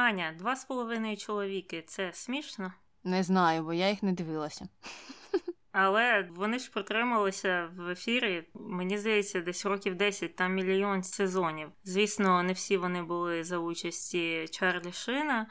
Аня, два з половиною чоловіки це смішно? Не знаю, бо я їх не дивилася. Але вони ж протрималися в ефірі. Мені здається, десь років 10, там мільйон сезонів. Звісно, не всі вони були за участі Чарлі Шина,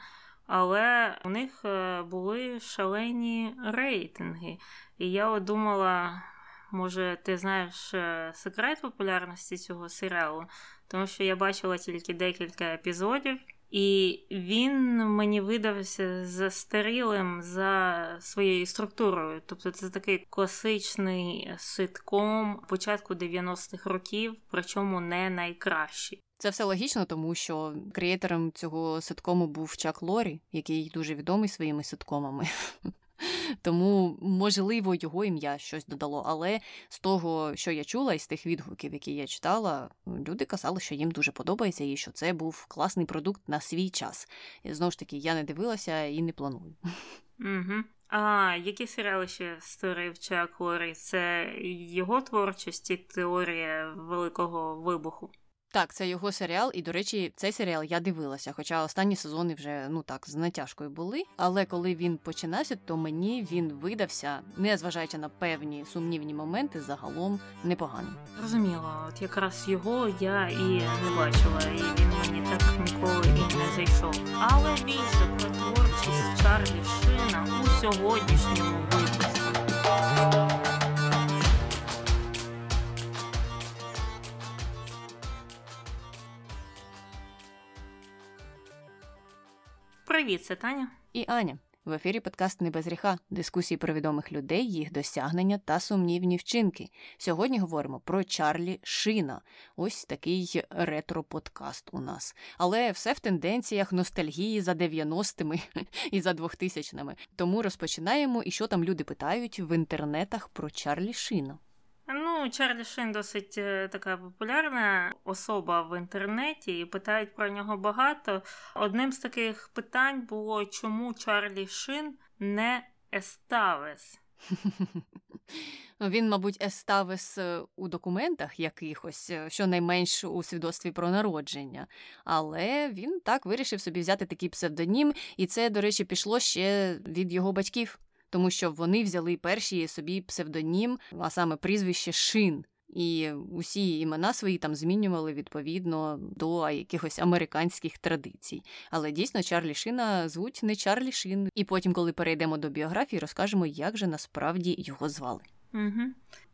але у них е, були шалені рейтинги. І я от думала, може, ти знаєш е, секрет популярності цього серіалу, тому що я бачила тільки декілька епізодів. І він мені видався застарілим за своєю структурою. Тобто це такий класичний ситком початку 90-х років, причому не найкращий. Це все логічно, тому що креатором цього ситкому був Чак Лорі, який дуже відомий своїми ситкомами. Тому, можливо, його ім'я щось додало. Але з того, що я чула, із тих відгуків, які я читала, люди казали, що їм дуже подобається і що це був класний продукт на свій час. І, знову ж таки, я не дивилася і не планую. Угу. А які серіали ще створив Чак Лорі? Це його творчість і теорія великого вибуху. Так, це його серіал, і, до речі, цей серіал я дивилася, хоча останні сезони вже ну так з натяжкою були. Але коли він починався, то мені він видався, незважаючи на певні сумнівні моменти, загалом непоганий. Розуміло, от якраз його я і не бачила, і він мені так ніколи і не зайшов. Але більше про творчість Чарлі Шина у сьогоднішньому Привіт, це Таня. І Аня. В ефірі подкаст «Не без гріха» дискусії про відомих людей, їх досягнення та сумнівні вчинки. Сьогодні говоримо про Чарлі Шина. Ось такий ретро-подкаст у нас. Але все в тенденціях ностальгії за 90-ми і за 2000-ми. Тому розпочинаємо і що там люди питають в інтернетах про Чарлі Шина. Ну, Чарлі Шин досить е, така популярна особа в інтернеті, і питають про нього багато. Одним з таких питань було, чому Чарлі Шин не Еставес? Він, мабуть, Еставес у документах якихось, е, щонайменш у свідоцтві про народження. Але він так вирішив собі взяти такий псевдонім, і це, до речі, пішло ще від його батьків тому що вони взяли перші собі псевдонім, а саме прізвище Шин. І усі імена свої там змінювали відповідно до якихось американських традицій. Але дійсно Чарлі Шина звуть не Чарлі Шин. І потім, коли перейдемо до біографії, розкажемо, як же насправді його звали. Угу.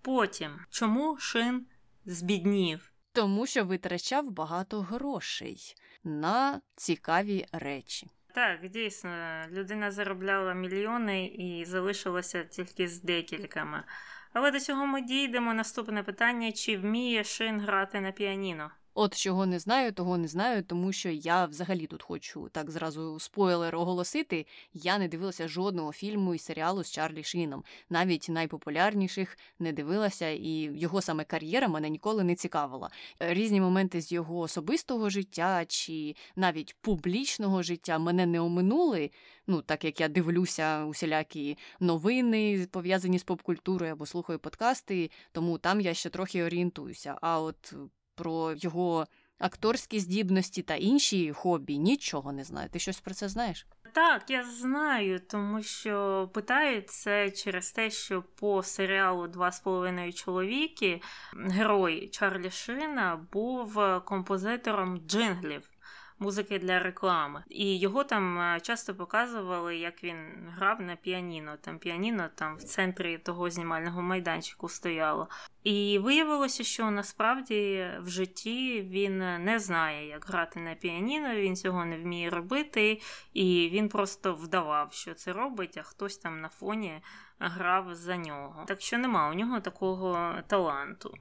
Потім чому Шин збіднів? Тому що витрачав багато грошей на цікаві речі. Так, дійсно, людина заробляла мільйони і залишилася тільки з декількома. Але до цього ми дійдемо. Наступне питання: чи вміє Шин грати на піаніно? От чого не знаю, того не знаю, тому що я взагалі тут хочу так зразу спойлер оголосити. Я не дивилася жодного фільму і серіалу з Чарлі Шіном. Навіть найпопулярніших не дивилася, і його саме кар'єра мене ніколи не цікавила. Різні моменти з його особистого життя чи навіть публічного життя мене не оминули. Ну, так як я дивлюся усілякі новини пов'язані з попкультурою або слухаю подкасти, тому там я ще трохи орієнтуюся. А от про його акторські здібності та інші хобі нічого не знаю. Ти щось про це знаєш? Так, я знаю, тому що питають це через те, що по серіалу Два з половиною чоловіки герой Чарлі Шина був композитором джинглів музики для реклами. І його там е, часто показували, як він грав на піаніно. Там піаніно там в центрі того знімального майданчику стояло. І виявилося, що насправді в житті він не знає, як грати на піаніно, він цього не вміє робити, і він просто вдавав, що це робить, а хтось там на фоні грав за нього. Так що нема у нього такого таланту.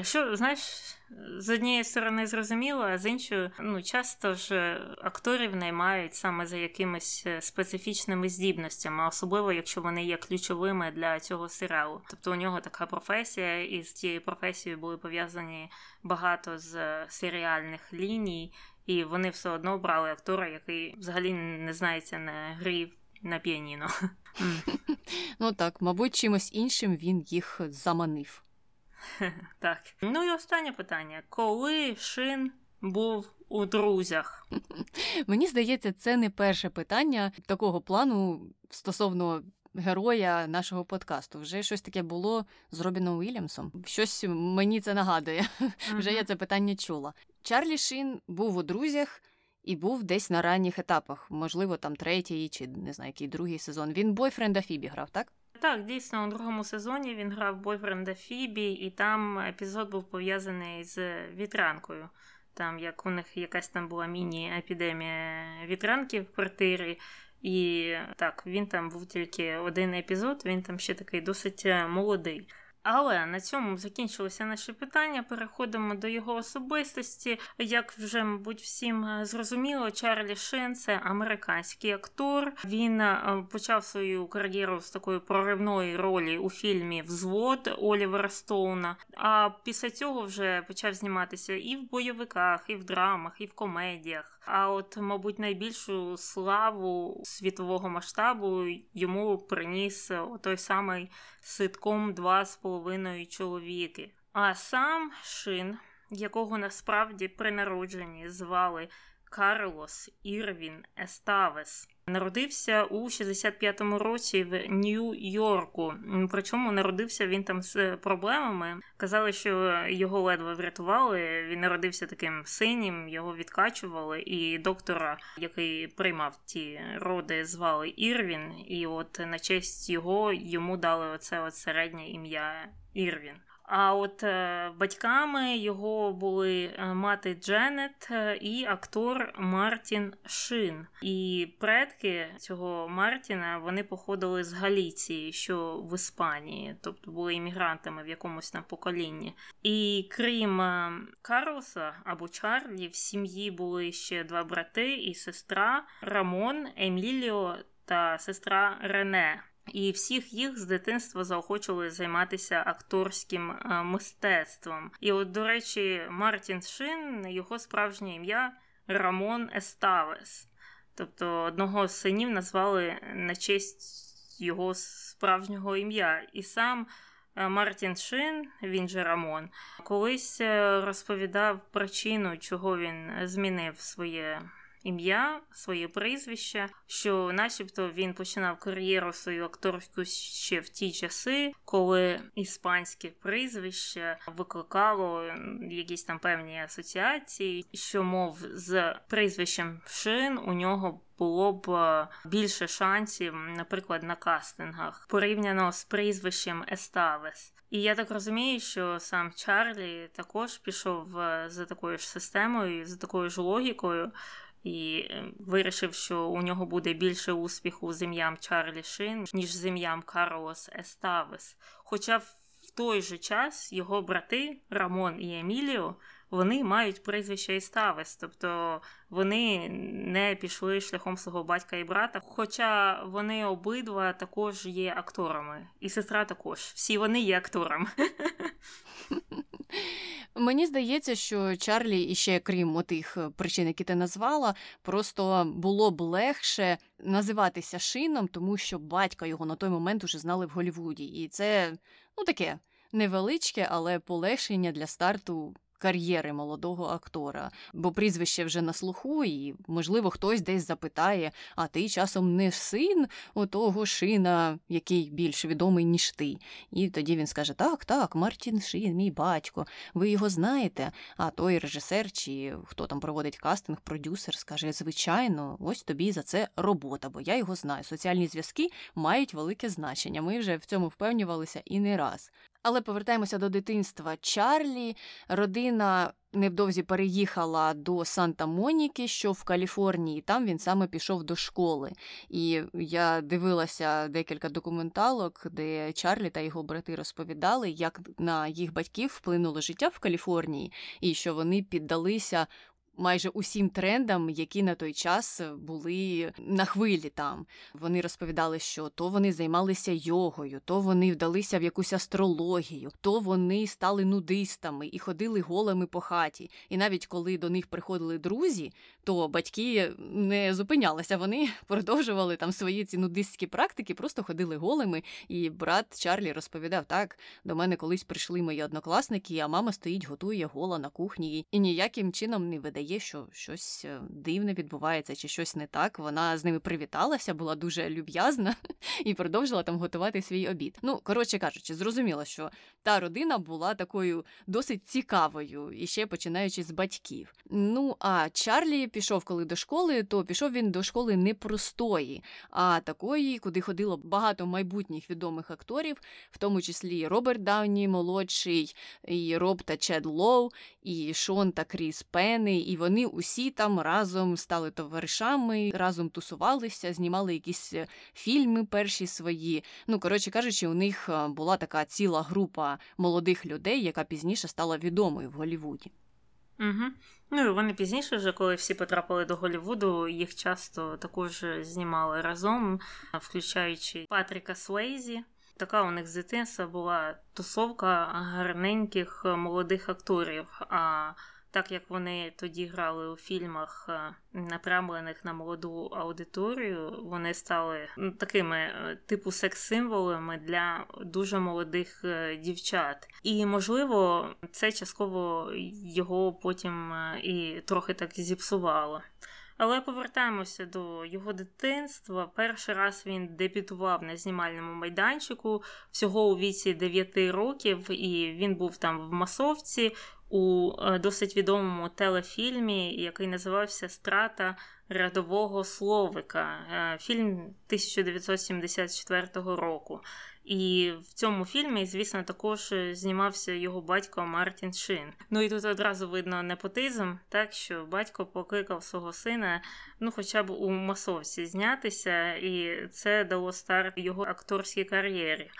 Що, знаєш, з однієї сторони зрозуміло, а з іншої, ну, часто ж акторів наймають саме за якимись е, специфічними здібностями, особливо якщо вони є ключовими для цього серіалу. Тобто у нього така професія, і з цією професією були пов'язані багато з серіальних ліній, і вони все одно брали актора, який взагалі не знається на грі на піаніно. Ну так, мабуть, чимось іншим він їх заманив. Так. Ну і останнє питання: коли Шин був у друзях? Мені здається, це не перше питання такого плану стосовно героя нашого подкасту. Вже щось таке було з Робіном Уільямсом. Щось мені це нагадує. Вже я це питання чула. Чарлі Шін був у друзях. І був десь на ранніх етапах, можливо, там третій чи не знаю, який другий сезон. Він бойфренда Фібі грав, так? Так, дійсно, у другому сезоні він грав бойфренда Фібі, і там епізод був пов'язаний з вітранкою. Там як у них якась там була міні-епідемія вітранки в квартирі. І так, він там був тільки один епізод, він там ще такий досить е, молодий. Але на цьому закінчилися наші питання. Переходимо до його особистості. Як вже, мабуть, всім е, зрозуміло, Чарлі Шин це американський актор. Він е, почав свою кар'єру з такої проривної ролі у фільмі Взвод Олівера Стоуна. А після цього вже почав зніматися і в бойовиках, і в драмах, і в комедіях. А от, мабуть, найбільшу славу світового масштабу йому приніс той самий ситком два з половиною чоловіки. А сам Шин, якого насправді при народженні звали Карлос Ірвін Еставес. Народився у 65-му році в Нью-Йорку. Причому народився він там з проблемами. Казали, що його ледве врятували. Він народився таким синім, його відкачували, і доктора, який приймав ті роди, звали Ірвін. І от на честь його йому дали оце от середнє ім'я Ірвін. А от е, батьками його були е, мати Дженет е, і актор Мартін Шин. І предки цього Мартіна вони походили з Галіції, що в Іспанії, тобто були іммігрантами в якомусь там поколінні. І крім Карлоса або Чарлі, в сім'ї були ще два брати і сестра Рамон, Еміліо та сестра Рене. І всіх їх з дитинства заохочували займатися акторським е, мистецтвом. І, от, до речі, Мартін Шин, його справжнє ім'я Рамон Еставес. Тобто одного з синів назвали на честь його справжнього ім'я. І сам е, Мартін Шин, він же Рамон, колись е, розповідав причину, чого він змінив своє ім'я, своє прізвище, що, начебто, він починав кар'єру свою акторську ще в ті часи, коли іспанське прізвище викликало якісь там певні асоціації, що, мов, з прізвищем Шин у нього. Було б е, більше шансів, наприклад, на кастингах порівняно з прізвищем Еставес. І я так розумію, що сам Чарлі також пішов е, за такою ж системою, за такою ж логікою, і е, вирішив, що у нього буде більше успіху з ім'ям Чарлі Шин, ніж з ім'ям Карлос Еставес. Хоча в той же час його брати Рамон і Еміліо вони мають прізвище Еставес, тобто вони не пішли шляхом свого батька і брата. Хоча вони обидва також є акторами, і сестра також. Всі вони є акторами. Мені здається, що Чарлі, іще крім тих е, причин, які ти назвала, просто було б легше називатися шином, тому що батька його на той момент уже знали в Голлівуді. І це ну таке невеличке, але полегшення для старту кар'єри молодого актора, бо прізвище вже на слуху, і, можливо, хтось десь запитає, а ти часом не син отого шина, який більш відомий, ніж ти. І тоді він скаже: Так, так, Мартін Шин, мій батько, ви його знаєте. А той режисер, чи хто там проводить кастинг, продюсер, скаже: Звичайно, ось тобі за це робота, бо я його знаю. Соціальні зв'язки мають велике значення. Ми вже в цьому впевнювалися і не раз. Але повертаємося до дитинства Чарлі. Родина невдовзі переїхала до Санта-Моніки, що в Каліфорнії. Там він саме пішов до школи. І я дивилася декілька документалок, де Чарлі та його брати розповідали, як на їх батьків вплинуло життя в Каліфорнії, і що вони піддалися майже усім трендам, які на той час були на хвилі там. Вони розповідали, що то вони займалися йогою, то вони вдалися в якусь астрологію, то вони стали нудистами і ходили голими по хаті. І навіть коли до них приходили друзі, то батьки не зупинялися. Вони продовжували там свої ці нудистські практики, просто ходили голими. І брат Чарлі розповідав: так, до мене колись прийшли мої однокласники, а мама стоїть, готує гола на кухні і ніяким чином не видає, що щось е, дивне відбувається чи щось не так. Вона з ними привіталася, була дуже люб'язна і продовжила там готувати свій обід. Ну, коротше кажучи, зрозуміло, що та родина була такою досить цікавою, і ще починаючи з батьків. Ну а Чарлі пішов коли до школи, то пішов він до школи не простої, а такої, куди ходило багато майбутніх відомих акторів, в тому числі Роберт Дауні, молодший, і Роб та Чед Лоу, і Шон та Кріс Пенни, і вони усі там разом стали товаришами, разом тусувалися, знімали якісь е, фільми перші свої. Ну, коротше кажучи, у них е, була така ціла група молодих людей, яка пізніше стала відомою в Голлівуді. Угу. Ну і вони пізніше, вже коли всі потрапили до Голлівуду, їх часто також знімали разом, включаючи Патріка Суейзі. Така у них з дитинства була тусовка гарненьких молодих акторів. А так як вони тоді грали у фільмах, е, направлених на молоду аудиторію, вони стали такими е, типу секс-символами для дуже молодих е, дівчат. І, можливо, це частково його потім і трохи так зіпсувало. Але повертаємося до його дитинства. Перший раз він дебютував на знімальному майданчику всього у віці 9 років, і він був там в масовці у е, досить відомому телефільмі, який називався Страта рядового словика. Е, фільм 1974 року. І в цьому фільмі, звісно, також знімався його батько Мартін Шин. Ну і тут одразу видно непотизм, так що батько покликав свого сина, ну хоча б у масовці знятися, і це дало старт його акторській кар'єрі.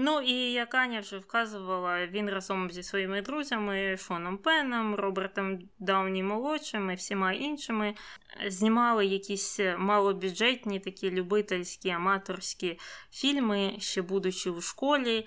Ну і як Аня вже вказувала, він разом зі своїми друзями Шоном Пеном, Робертом Дауні молодшим і всіма іншими знімали якісь малобюджетні, такі любительські аматорські фільми, ще будучи у школі.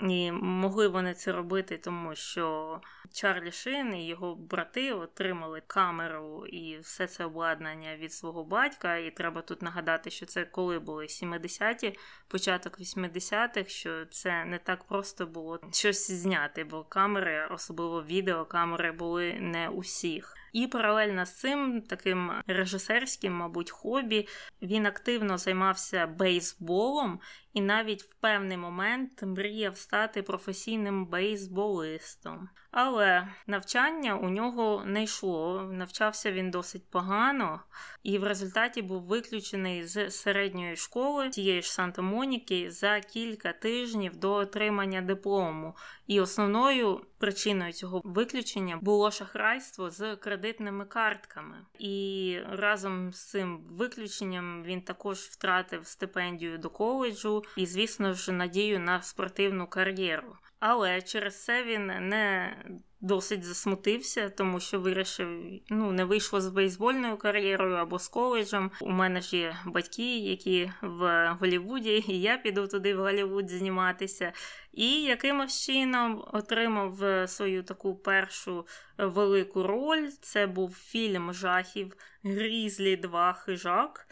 І могли вони це робити, тому що Чарлі Шин і його брати отримали камеру і все це обладнання від свого батька. І треба тут нагадати, що це коли були 70-ті, початок 80-х, що це не так просто було щось зняти, бо камери, особливо відеокамери, були не усіх. І паралельно з цим таким режисерським, мабуть, хобі він активно займався бейсболом і навіть в певний момент мріяв стати професійним бейсболистом. Але навчання у нього не йшло. Навчався він досить погано, і в результаті був виключений з середньої школи тієї ж Санта-Моніки за кілька тижнів до отримання диплому. І основною причиною цього виключення було шахрайство з кредитними картками. І разом з цим виключенням він також втратив стипендію до коледжу і, звісно ж, надію на спортивну кар'єру. Але через це він не досить засмутився, тому що вирішив, ну, не вийшло з бейсбольною кар'єрою або з коледжем. У мене ж є батьки, які в Голлівуді, і я піду туди в Голлівуд зніматися. І якимось чином отримав свою таку першу велику роль. Це був фільм жахів Грізлі 2 хижак.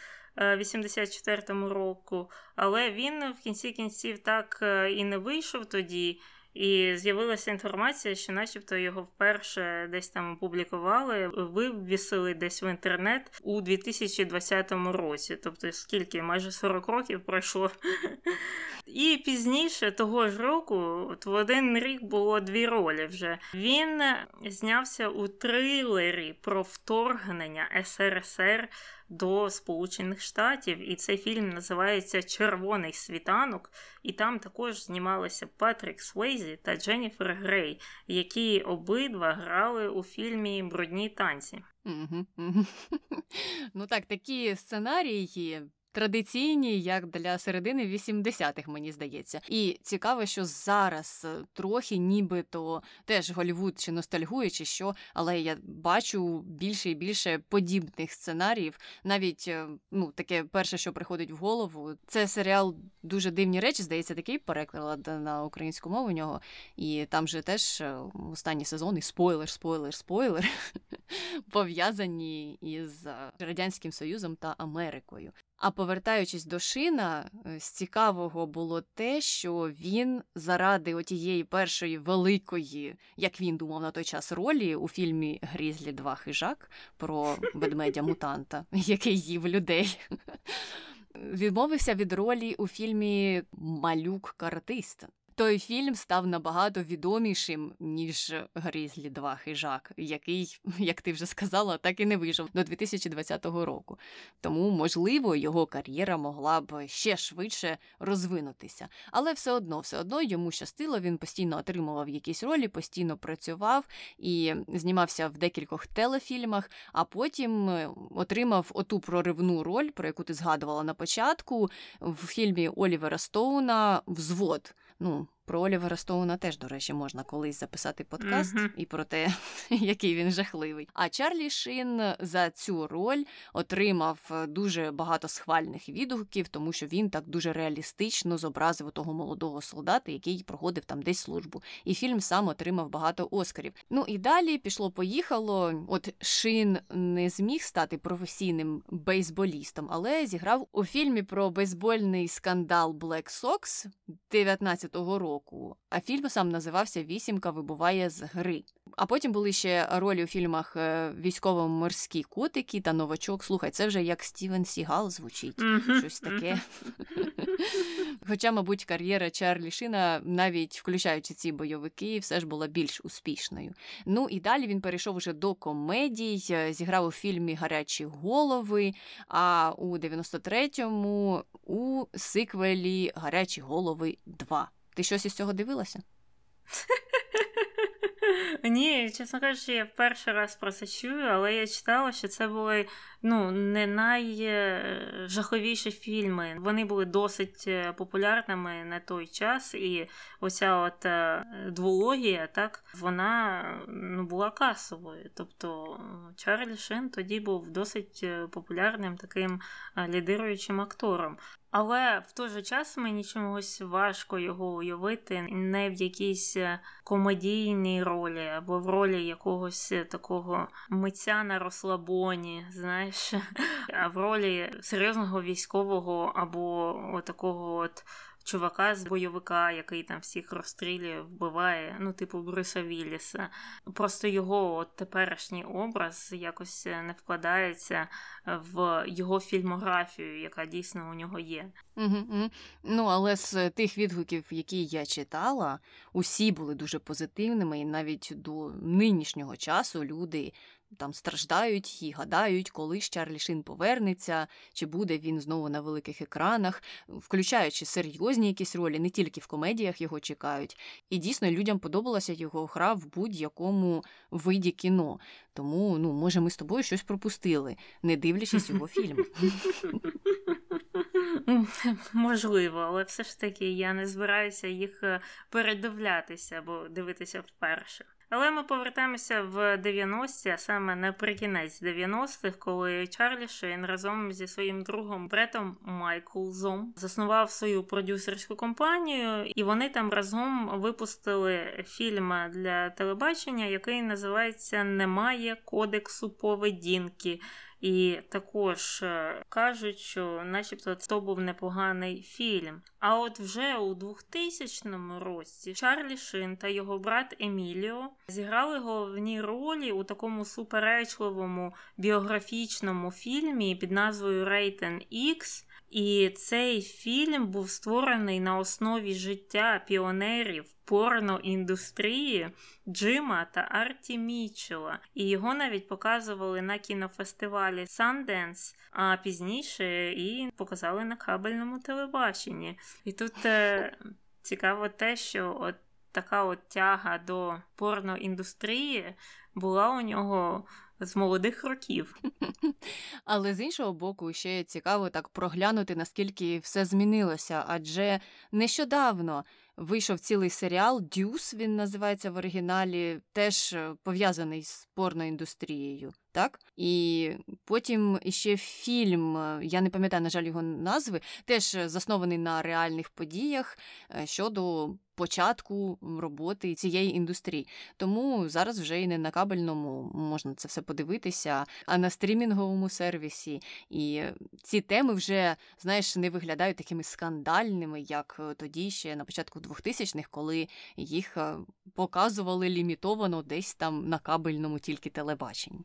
84-му року, але він в кінці кінців так е, і не вийшов тоді. І з'явилася інформація, що, начебто, його вперше десь там опублікували, вивісили десь в інтернет у 2020 році. Тобто, скільки майже 40 років пройшло. І пізніше того ж року, от в один рік було дві ролі вже. Він знявся у трилері про вторгнення СРСР до Сполучених Штатів, і цей фільм називається Червоний світанок, і там також знімалися Патрік Свейзі та Дженніфер Грей, які обидва грали у фільмі Брудні танці. Ну так, такі сценарії традиційні, як для середини 80-х, мені здається. І цікаво, що зараз е, трохи нібито теж Голівуд чи ностальгує, чи що, але я бачу більше і більше подібних сценаріїв. Навіть е, ну таке перше, що приходить в голову, це серіал дуже дивні речі. Здається, такий переклад на українську мову у нього. І там же теж е, останні сезони спойлер, спойлер, спойлер пов'язані із радянським союзом та Америкою. А повертаючись до шина, е, з цікавого було те, що він заради отієї першої великої, як він думав на той час, ролі у фільмі Грізлі 2 хижак про ведмедя мутанта, який їв людей. Відмовився від ролі у фільмі Малюк Каратист той фільм став набагато відомішим, ніж Грізлі 2 хижак, який, як ти вже сказала, так і не вийшов до 2020 року. Тому, можливо, його кар'єра могла б ще швидше розвинутися. Але все одно, все одно йому щастило, він постійно отримував якісь ролі, постійно працював і знімався в декількох телефільмах, а потім е, отримав оту проривну роль, про яку ти згадувала на початку, в фільмі Олівера Стоуна Взвод ну, про Олівера Стоуна теж, до речі, можна колись записати подкаст mm-hmm. і про те, який він жахливий. А Чарлі Шин за цю роль отримав е, дуже багато схвальних відгуків, тому що він так дуже реалістично зобразив того молодого солдата, який проходив там десь службу. І фільм сам отримав багато оскарів. Ну і далі пішло-поїхало. От Шин не зміг стати професійним бейсболістом, але зіграв у фільмі про бейсбольний скандал Black Sox 19-го року року. А фільм сам називався Вісімка вибуває з гри. А потім були ще ролі у фільмах е, Військово-морські котики та новачок. Слухай, це вже як Стівен Сігал звучить. Щось таке. Хоча, мабуть, кар'єра Чарлі Шина, навіть включаючи ці бойовики, все ж була більш успішною. Ну і далі він перейшов уже до комедій, е, зіграв у фільмі Гарячі голови. А у 93-му у сиквелі Гарячі голови 2. Ти щось із цього дивилася? Ні, чесно кажучи, я перший раз про це чую, але я читала, що це були ну, не найжахливіші фільми. Вони були досить е, популярними на той час, і оця от е, двологія, так, вона ну, була касовою. Тобто Чарлі Шин тоді був досить е, популярним таким лідируючим актором. Але в той же час мені чомусь важко його уявити не в якійсь комедійній ролі або в ролі якогось такого митця на розслабоні, знаєш, а в ролі серйозного військового або такого от чувака з бойовика, який там всіх розстрілює, вбиває, ну, типу Бруса Вілліса. Просто його от теперішній образ якось не вкладається в його фільмографію, яка дійсно у нього є. Угу, угу. Ну, але з тих відгуків, які я читала, усі були дуже позитивними, і навіть до нинішнього часу люди там страждають і гадають, коли ж Чарлі Шин повернеться, чи буде він знову на великих екранах, включаючи серйозні якісь ролі, не тільки в комедіях його чекають. І дійсно людям подобалася його гра в будь-якому виді кіно. Тому, ну, може, ми з тобою щось пропустили, не дивлячись його фільм. Можливо, але все ж таки я не збираюся їх е, передивлятися або дивитися вперше. Але ми повертаємося в 90-ті, а саме наприкінець 90-х, коли Чарлі Шейн разом зі своїм другом Бретом Майклзом заснував свою продюсерську компанію, і вони там разом випустили фільм для телебачення, який називається Немає кодексу поведінки. І також е, кажуть, що, начебто, це був непоганий фільм. А от вже у 2000 році Чарлі Шин та його брат Еміліо зіграли головні ролі у такому суперечливому біографічному фільмі під назвою Рейтен Ікс. І цей фільм був створений на основі життя піонерів порноіндустрії Джима та Арті Мічела. І його навіть показували на кінофестивалі Sundance, а пізніше і показали на кабельному телебаченні. І тут е, цікаво те, що от така от тяга до порноіндустрії була у нього з молодих років. Але з іншого боку, ще цікаво так проглянути, наскільки все змінилося, адже нещодавно вийшов цілий серіал Дюс, він називається в оригіналі, теж е, пов'язаний з порноіндустрією. Так, і потім іще фільм, е, я не пам'ятаю, на жаль, його назви, теж заснований на реальних подіях е, щодо початку роботи цієї індустрії. Тому зараз вже і не на кабельному можна це все подивитися, а на стрімінговому сервісі. І ці теми вже, знаєш, не виглядають такими скандальними, як тоді ще на початку 2000-х, коли їх е, показували лімітовано десь там на кабельному тільки телебаченні.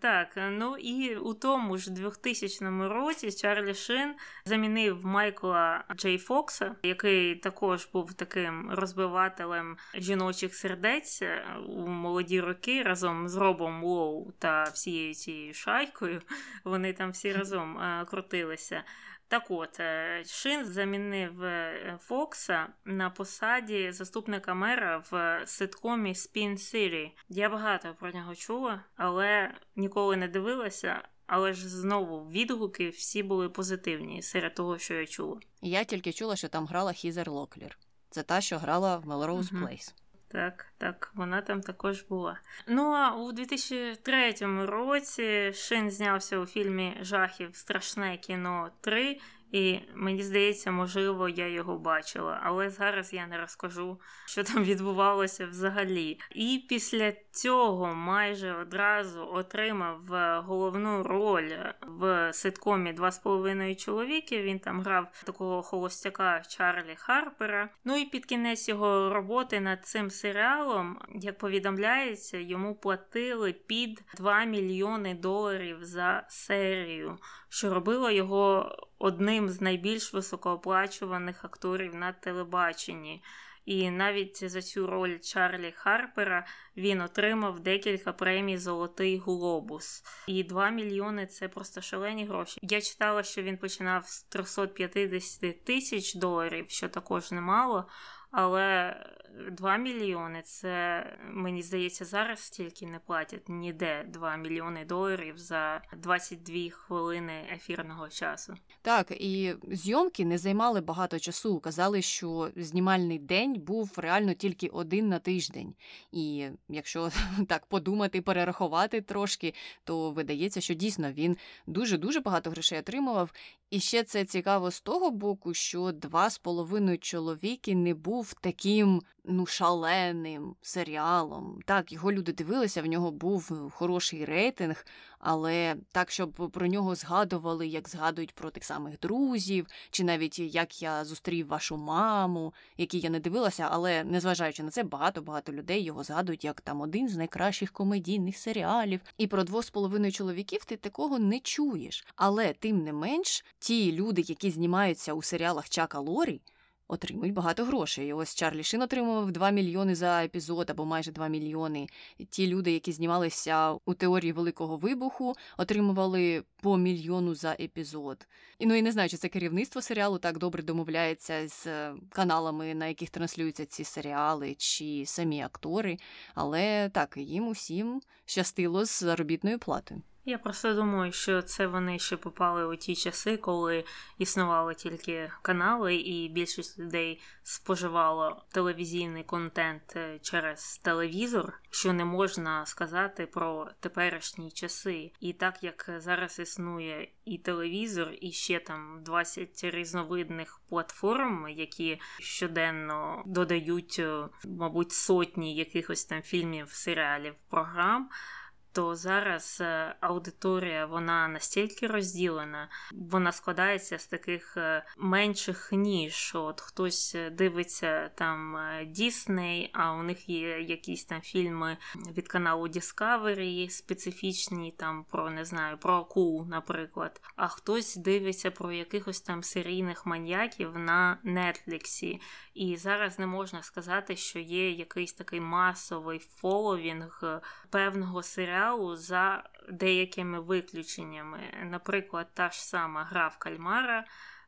Так, ну і у тому ж 2000 році Чарлі Шин замінив Майкла Джей Фокса, який також був таким розбивателем жіночих сердець е, у молоді роки разом з Робом Лоу та всією цією шайкою. Вони там всі разом е, крутилися. Так от, е, Шин замінив е, Фокса на посаді заступника мера в ситкомі Spin City. Я багато про нього чула, але ніколи не дивилася. Але ж знову відгуки всі були позитивні серед того, що я чула. Я тільки чула, що там грала Хізер Локлір. Це та, що грала в Melrose. Place. Так, так, вона там також була. Ну а у 2003 році Шин знявся у фільмі Жахів Страшне кіно 3. І мені здається, можливо, я його бачила, але зараз я не розкажу, що там відбувалося взагалі. І після цього майже одразу отримав е, головну роль в ситкомі Два з половиною чоловіки. Він там грав такого холостяка Чарлі Харпера. Ну і під кінець його роботи над цим серіалом, як повідомляється, йому платили під 2 мільйони доларів за серію, що робило його одним з найбільш високооплачуваних акторів на телебаченні. І навіть за цю роль Чарлі Харпера він отримав декілька премій Золотий Глобус. І 2 мільйони це просто шалені гроші. Я читала, що він починав з 350 тисяч доларів, що також немало. Але 2 мільйони це, мені здається, зараз стільки не платять ніде 2 мільйони доларів за 22 хвилини ефірного часу. Так, і зйомки не займали багато часу. Казали, що знімальний день був реально тільки один на тиждень. І якщо так подумати, перерахувати трошки, то видається, що дійсно він дуже-дуже багато грошей отримував. І ще це цікаво з того боку, що два з половиною чоловіки не був таким ну шаленим серіалом. Так, його люди дивилися, в нього був хороший рейтинг, але так, щоб про нього згадували, як згадують про тих самих друзів, чи навіть як я зустрів вашу маму, які я не дивилася, але незважаючи на це, багато-багато людей його згадують як там один з найкращих комедійних серіалів. І про двох з половиною чоловіків ти такого не чуєш. Але тим не менш, ті люди, які знімаються у серіалах Чака Лорі отримують багато грошей. Ось Чарлі Шин отримував 2 мільйони за епізод або майже 2 мільйони. Ті люди, які знімалися у теорії великого вибуху, отримували по мільйону за епізод. І ну і не знаю, чи це керівництво серіалу так добре домовляється з е, каналами, на яких транслюються ці серіали, чи самі актори. Але так, їм усім щастило з заробітною платою. Я просто думаю, що це вони ще попали у ті часи, коли існували тільки канали, і більшість людей споживало телевізійний контент е, через телевізор, що не можна сказати про теперішні часи. І так як зараз існує і телевізор, і ще там 20 різновидних платформ, які щоденно додають, е, мабуть, сотні якихось там фільмів, серіалів, програм то зараз е, аудиторія вона настільки розділена, вона складається з таких е, менших ніж. От хтось е, дивиться там Дісней, а у них є якісь там фільми від каналу Discovery специфічні, там про не знаю, про акул, наприклад. А хтось дивиться про якихось там серійних маньяків на Нетліксі. І зараз не можна сказати, що є якийсь такий масовий фоловінг певного серіалу за деякими виключеннями. Наприклад, та ж сама гра в кальмара.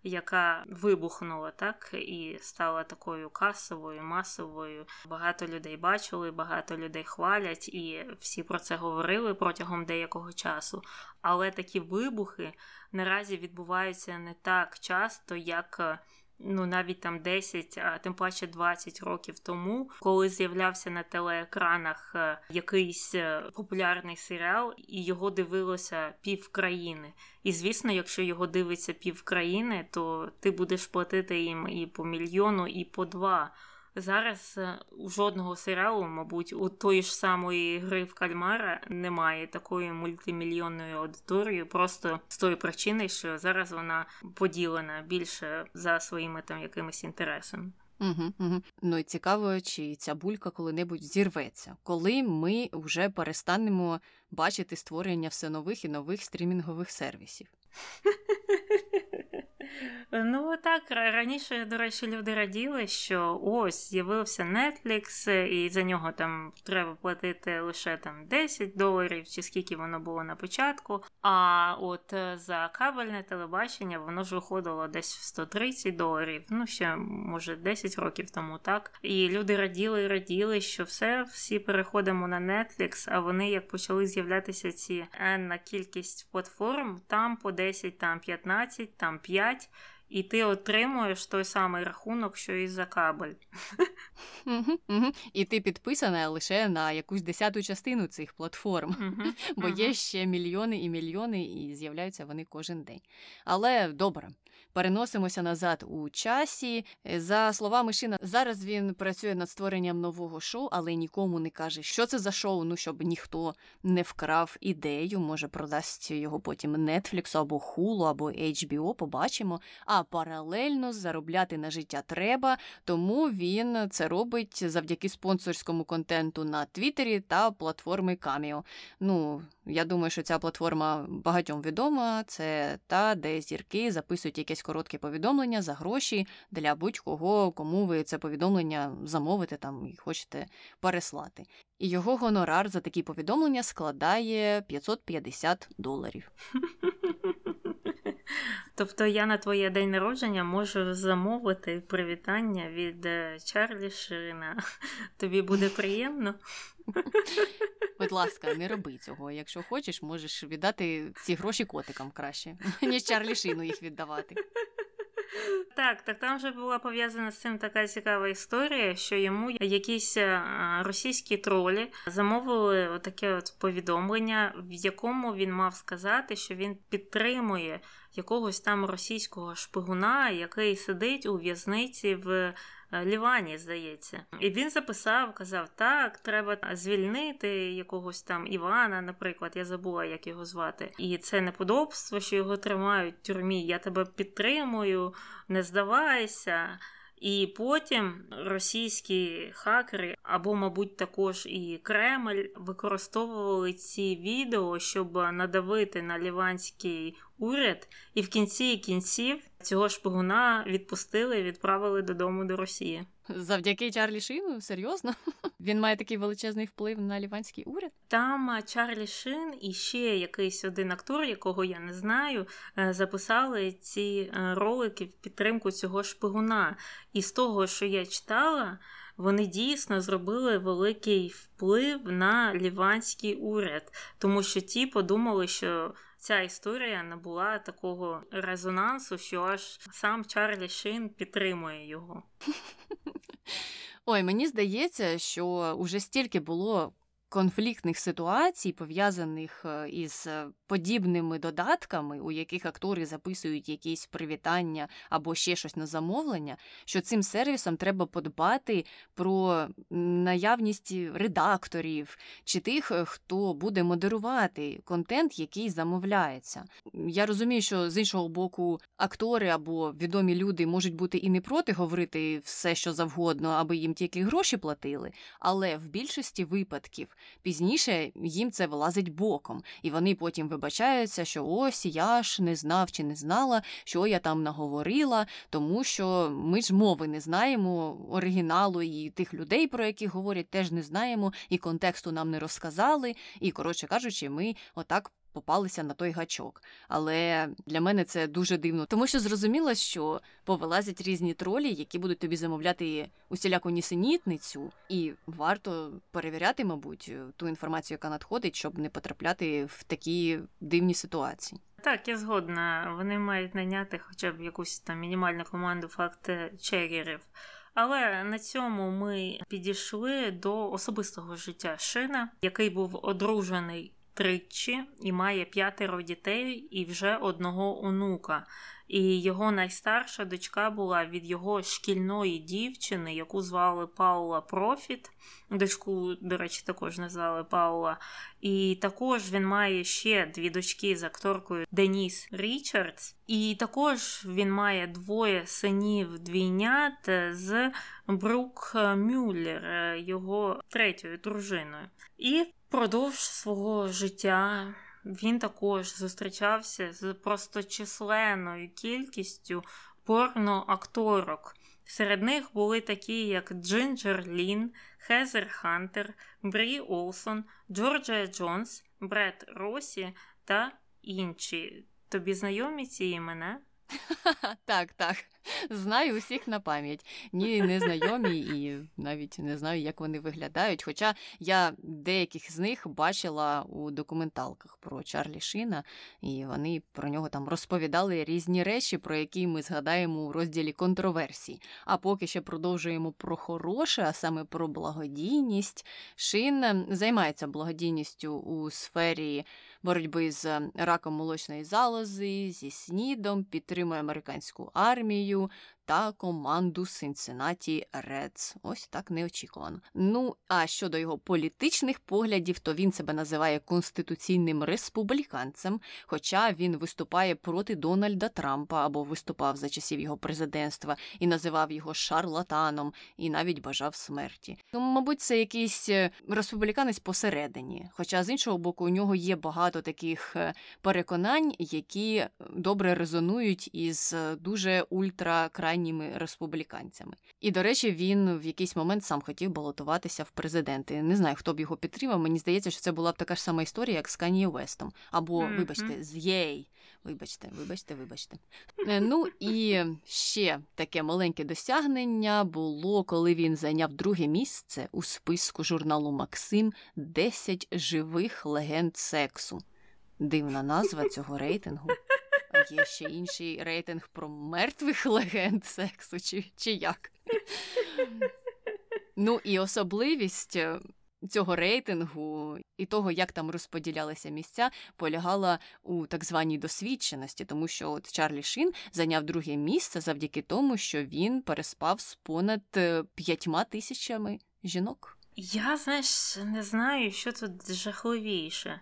яка вибухнула так і стала такою касовою, масовою. Багато людей бачили, багато людей хвалять, і всі про це говорили протягом деякого часу. Але такі вибухи наразі відбуваються не так часто, як ну навіть там 10, а тим паче 20 років тому, коли з'являвся на телеекранах е, якийсь е, популярний серіал, і його дивилося пів країни. І звісно, якщо його дивиться пів країни, то ти будеш платити їм і по мільйону, і по два. Зараз е, у жодного серіалу, мабуть, у тої ж самої гри в Кальмара немає такої мультимільйонної аудиторії, просто з тої причини, що зараз вона поділена більше за своїми там якимись інтересами. Угу, угу. Ну і цікаво, чи ця булька коли-небудь зірветься, коли ми вже перестанемо бачити створення все нових і нових стрімінгових сервісів. Ну так, раніше, до речі, люди раділи, що ось з'явився Netflix, і за нього там треба платити лише там 10 доларів, чи скільки воно було на початку. А от е, за кабельне телебачення воно ж виходило десь в 130 доларів, ну ще може 10 років тому, так. І люди раділи і раділи, що все, всі переходимо на Netflix, а вони як почали з'являтися ці енна кількість платформ, там по 10, там 15, там 5 і ти отримуєш той самий рахунок, що і за кабель. І ти підписана лише на якусь десяту частину цих платформ, бо є ще мільйони і мільйони, і з'являються вони кожен день. Але добре, переносимося назад у часі. За словами Шина, зараз він працює над створенням нового шоу, але нікому не каже, що це за шоу, ну щоб ніхто не вкрав ідею, може продасть його потім Netflix або Hulu, або HBO, побачимо. А паралельно заробляти на життя треба, тому він це робить завдяки спонсорському контенту на Твіттері та платформи Cameo. Ну, я думаю, що ця платформа багатьом відома. Це та, де зірки записують якесь коротке повідомлення за гроші для будь-кого, кому ви це повідомлення замовите там і хочете переслати. І його гонорар за такі повідомлення складає 550 доларів. Тобто я на твоє день народження можу замовити привітання від е, Чарлі Ширина. Тобі буде приємно? Будь ласка, не роби цього. Якщо хочеш, можеш віддати ці гроші котикам краще, ніж Чарлі Шину їх віддавати. Так, так там вже була пов'язана з цим така цікава історія, що йому якісь е, російські тролі замовили таке от повідомлення, в якому він мав сказати, що він підтримує якогось там російського шпигуна, який сидить у в'язниці в Лівані, здається. І він записав, казав: так, треба звільнити якогось там Івана, наприклад, я забула, як його звати. І це неподобство, що його тримають в тюрмі. Я тебе підтримую, не здавайся. І потім російські хакери, або, мабуть, також і Кремль використовували ці відео, щоб надавити на ліванський уряд, і в кінці кінців цього шпигуна відпустили і відправили додому до Росії. Завдяки Чарлі Шину? Серйозно? Він має такий величезний вплив на ліванський уряд? Там Чарлі Шин і ще якийсь один актор, якого я не знаю, е, записали ці е, ролики в підтримку цього шпигуна. І з того, що я читала, вони дійсно зробили великий вплив на ліванський уряд, тому що ті подумали, що ця історія набула такого резонансу, що аж сам Чарлі Шин підтримує його. Ой, мені здається, що уже стільки було конфліктних ситуацій, пов'язаних е, із е, подібними додатками, у яких актори записують якісь привітання або ще щось на замовлення, що цим сервісом треба подбати про наявність редакторів чи тих, е, хто буде модерувати контент, який замовляється. Я розумію, що з іншого боку актори або відомі люди можуть бути і не проти говорити все, що завгодно, аби їм тільки гроші платили, але в більшості випадків Пізніше їм це вилазить боком, і вони потім вибачаються, що ось я ж не знав чи не знала, що я там наговорила, тому що ми ж мови не знаємо оригіналу і тих людей, про яких говорять, теж не знаємо, і контексту нам не розказали. І, коротше кажучи, ми отак попалися на той гачок. Але для мене це дуже дивно, тому що зрозуміло, що повилазять різні тролі, які будуть тобі замовляти усіляку нісенітницю, і варто перевіряти, мабуть, ту інформацію, яка надходить, щоб не потрапляти в такі дивні ситуації. Так, я згодна. Вони мають найняти хоча б якусь там мінімальну команду факт-чекерів. Але на цьому ми підійшли до особистого життя Шина, який був одружений тричі і має п'ятеро дітей і вже одного онука. І його найстарша дочка була від його шкільної дівчини, яку звали Паула Профіт. Дочку, до речі, також назвали Паула. І також він має ще дві дочки з акторкою Деніс Річардс. І також він має двоє синів двійнят з Брук Мюллер, його третьою дружиною. І впродовж свого життя він також зустрічався з просто численною кількістю порноакторок. Серед них були такі, як Джинджер Лін, Хезер Хантер, Брі Олсон, Джорджія Джонс, Бред Росі та інші. Тобі знайомі ці імена? Так, так. Знаю усіх на пам'ять. Ні, не знайомі і навіть не знаю, як вони виглядають. Хоча я деяких з них бачила у документалках про Чарлі Шина, і вони про нього там розповідали різні речі, про які ми згадаємо у розділі контроверсій. А поки ще продовжуємо про хороше, а саме про благодійність. Шин займається благодійністю у сфері боротьби з раком молочної залози, зі снідом, підтримує американську армію та команду Синценаті Редс. Ось так неочікувано. Ну а щодо його політичних поглядів, то він себе називає конституційним республіканцем, хоча він виступає проти Дональда Трампа або виступав за часів його президентства і називав його шарлатаном, і навіть бажав смерті. Тому, мабуть, це якийсь е, республіканець посередині. Хоча з іншого боку, у нього є багато таких е, переконань, які добре резонують із е, дуже ультракрайними крайніми республіканцями. І, до речі, він в якийсь момент сам хотів балотуватися в президенти. Не знаю, хто б його підтримав. Мені здається, що це була б така ж сама історія, як з Каніє Вестом. Або, mm-hmm. вибачте, з Єй. Вибачте, вибачте, вибачте. Е, ну і ще таке маленьке досягнення було, коли він зайняв друге місце у списку журналу Максим «10 живих легенд сексу. Дивна назва цього рейтингу є ще інший рейтинг про мертвих легенд сексу, чи, чи як. Ну і особливість е, цього рейтингу і того, як там розподілялися місця, полягала у так званій досвідченості, тому що от Чарлі Шін зайняв друге місце завдяки тому, що він переспав з понад е, п'ятьма тисячами жінок. Я знаєш, не знаю, що тут жахливіше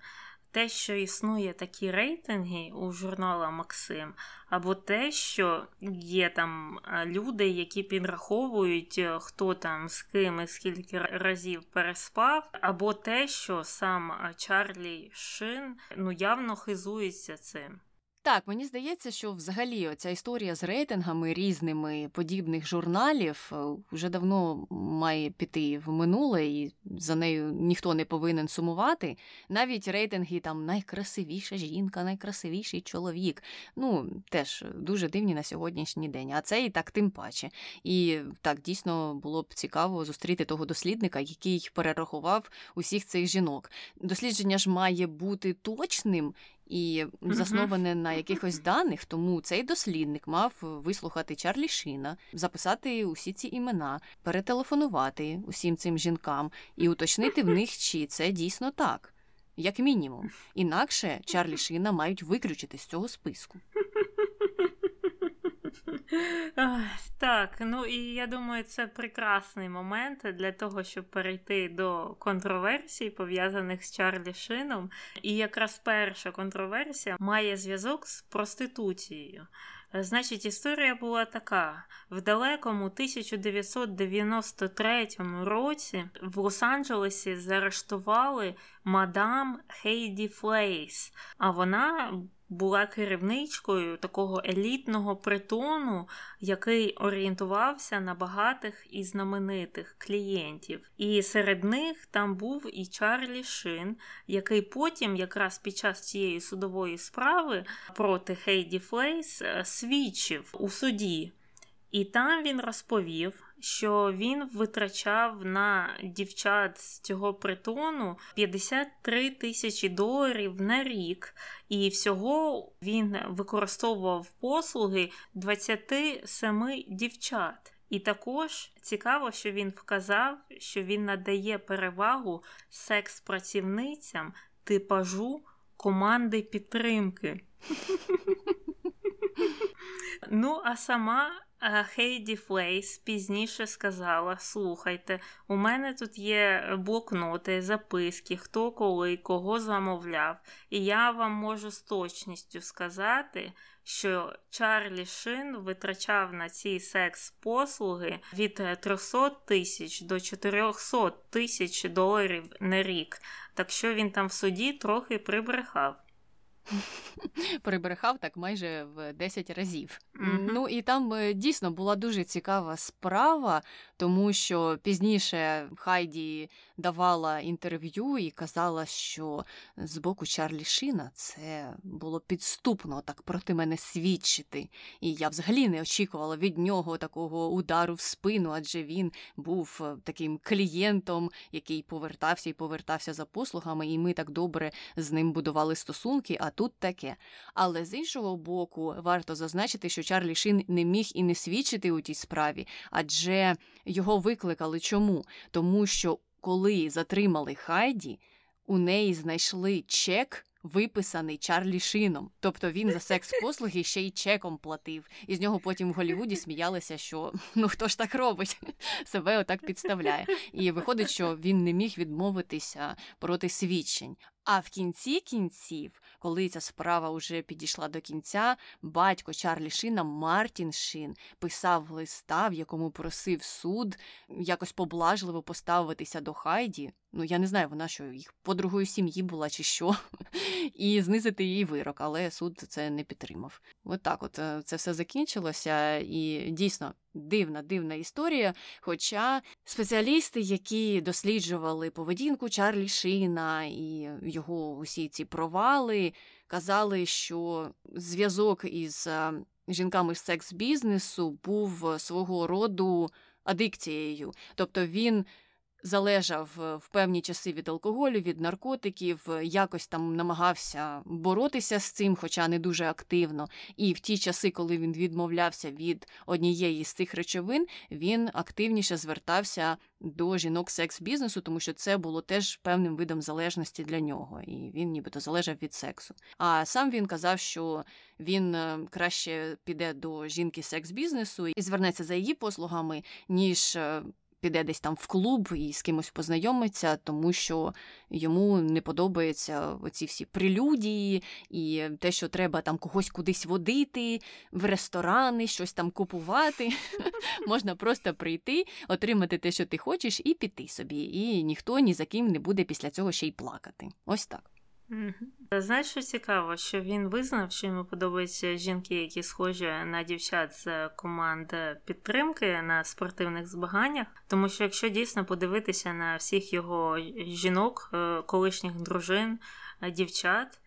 те, що існує такі рейтинги у журнала Максим, або те, що є там люди, які підраховують, е, хто там з ким і скільки разів переспав, або те, що сам Чарлі Шин ну явно хизується цим. Так, мені здається, що взагалі ця історія з рейтингами різними подібних журналів е, вже давно має піти в минуле, і за нею ніхто не повинен сумувати. Навіть рейтинги там найкрасивіша жінка, найкрасивіший чоловік. Ну теж дуже дивні на сьогоднішній день. А це і так тим паче. І так дійсно було б цікаво зустріти того дослідника, який перерахував усіх цих жінок. Дослідження ж має бути точним і засноване на якихось даних, тому цей дослідник мав вислухати Чарлі Шіна, записати усі ці імена, перетелефонувати усім цим жінкам і уточнити в них, чи це дійсно так, як мінімум. Інакше Чарлі Шіна мають виключити з цього списку. Так, ну і я думаю, це прекрасний момент для того, щоб перейти до контроверсій, пов'язаних з Чарлі Шином. І якраз перша контроверсія має зв'язок з проституцією. Значить, історія була така: в далекому 1993 році в Лос-Анджелесі заарештували мадам Хейді Флейс, а вона була керівничкою такого елітного притону, який орієнтувався на багатих і знаменитих клієнтів. І серед них там був і Чарлі Шин, який потім, якраз під час цієї судової справи проти Хейді Флейс, е, свідчив у суді. І там він розповів, що він витрачав на дівчат з цього притону 53 тисячі доларів на рік, і всього він використовував послуги 27 дівчат. І також цікаво, що він вказав, що він надає перевагу секс-працівницям типажу команди підтримки. Ну, а сама Хейді Флейс пізніше сказала: слухайте, у мене тут є блокноти, записки, хто коли, кого замовляв, і я вам можу з точністю сказати, що Чарлі Шин витрачав на ці секс-послуги від 300 тисяч до 400 тисяч доларів на рік. Так що він там в суді трохи прибрехав. Прибрехав так майже в 10 разів. Мгм. Ну і там е, дійсно була дуже цікава справа, тому що пізніше Хайді давала інтерв'ю і казала, що з боку Чарлі Шина це було підступно так проти мене свідчити. І я взагалі не очікувала від нього такого удару в спину, адже він був е, таким клієнтом, який повертався і повертався за послугами, і ми так добре з ним будували стосунки. А тут таке. Але з іншого боку, варто зазначити, що Чарлі Шин не міг і не свідчити у тій справі, адже його викликали чому? Тому що коли затримали Хайді, у неї знайшли чек. Виписаний Чарлі Шином, тобто він за секс-послуги ще й чеком платив, і з нього потім в Голлівуді сміялися, що ну хто ж так робить, себе отак підставляє. І виходить, що він не міг відмовитися проти свідчень. А в кінці кінців, коли ця справа вже підійшла до кінця, батько Чарлі Шина Мартін Шин писав листа, в якому просив суд якось поблажливо поставитися до Хайді. Ну я не знаю, вона що їх подругою сім'ї була чи що, і знизити її вирок, але суд це не підтримав. От так, от е, це все закінчилося, і дійсно дивна, дивна історія. Хоча спеціалісти, які досліджували поведінку Чарлі Шина і його усі ці провали, казали, що зв'язок із е, жінками з секс-бізнесу був свого роду адикцією, тобто він залежав е, в певні часи від алкоголю, від наркотиків, е, якось там намагався боротися з цим, хоча не дуже активно. І в ті часи, коли він відмовлявся від однієї з цих речовин, він активніше звертався до жінок секс-бізнесу, тому що це було теж певним видом залежності для нього, і він нібито залежав від сексу. А сам він казав, що він е, краще піде до жінки секс-бізнесу і звернеться за її послугами, ніж піде десь там в клуб і з кимось познайомиться, тому що йому не подобаються оці всі прелюдії і те, що треба там когось кудись водити, в ресторани, щось там купувати. Можна просто прийти, отримати те, що ти хочеш, і піти собі. І ніхто ні за ким не буде після цього ще й плакати. Ось так. Знаєш, що цікаво, що він визнав, що йому подобаються жінки, які схожі на дівчат з команд підтримки на спортивних змаганнях. Тому що якщо дійсно подивитися на всіх його жінок, е, колишніх дружин, е, дівчат,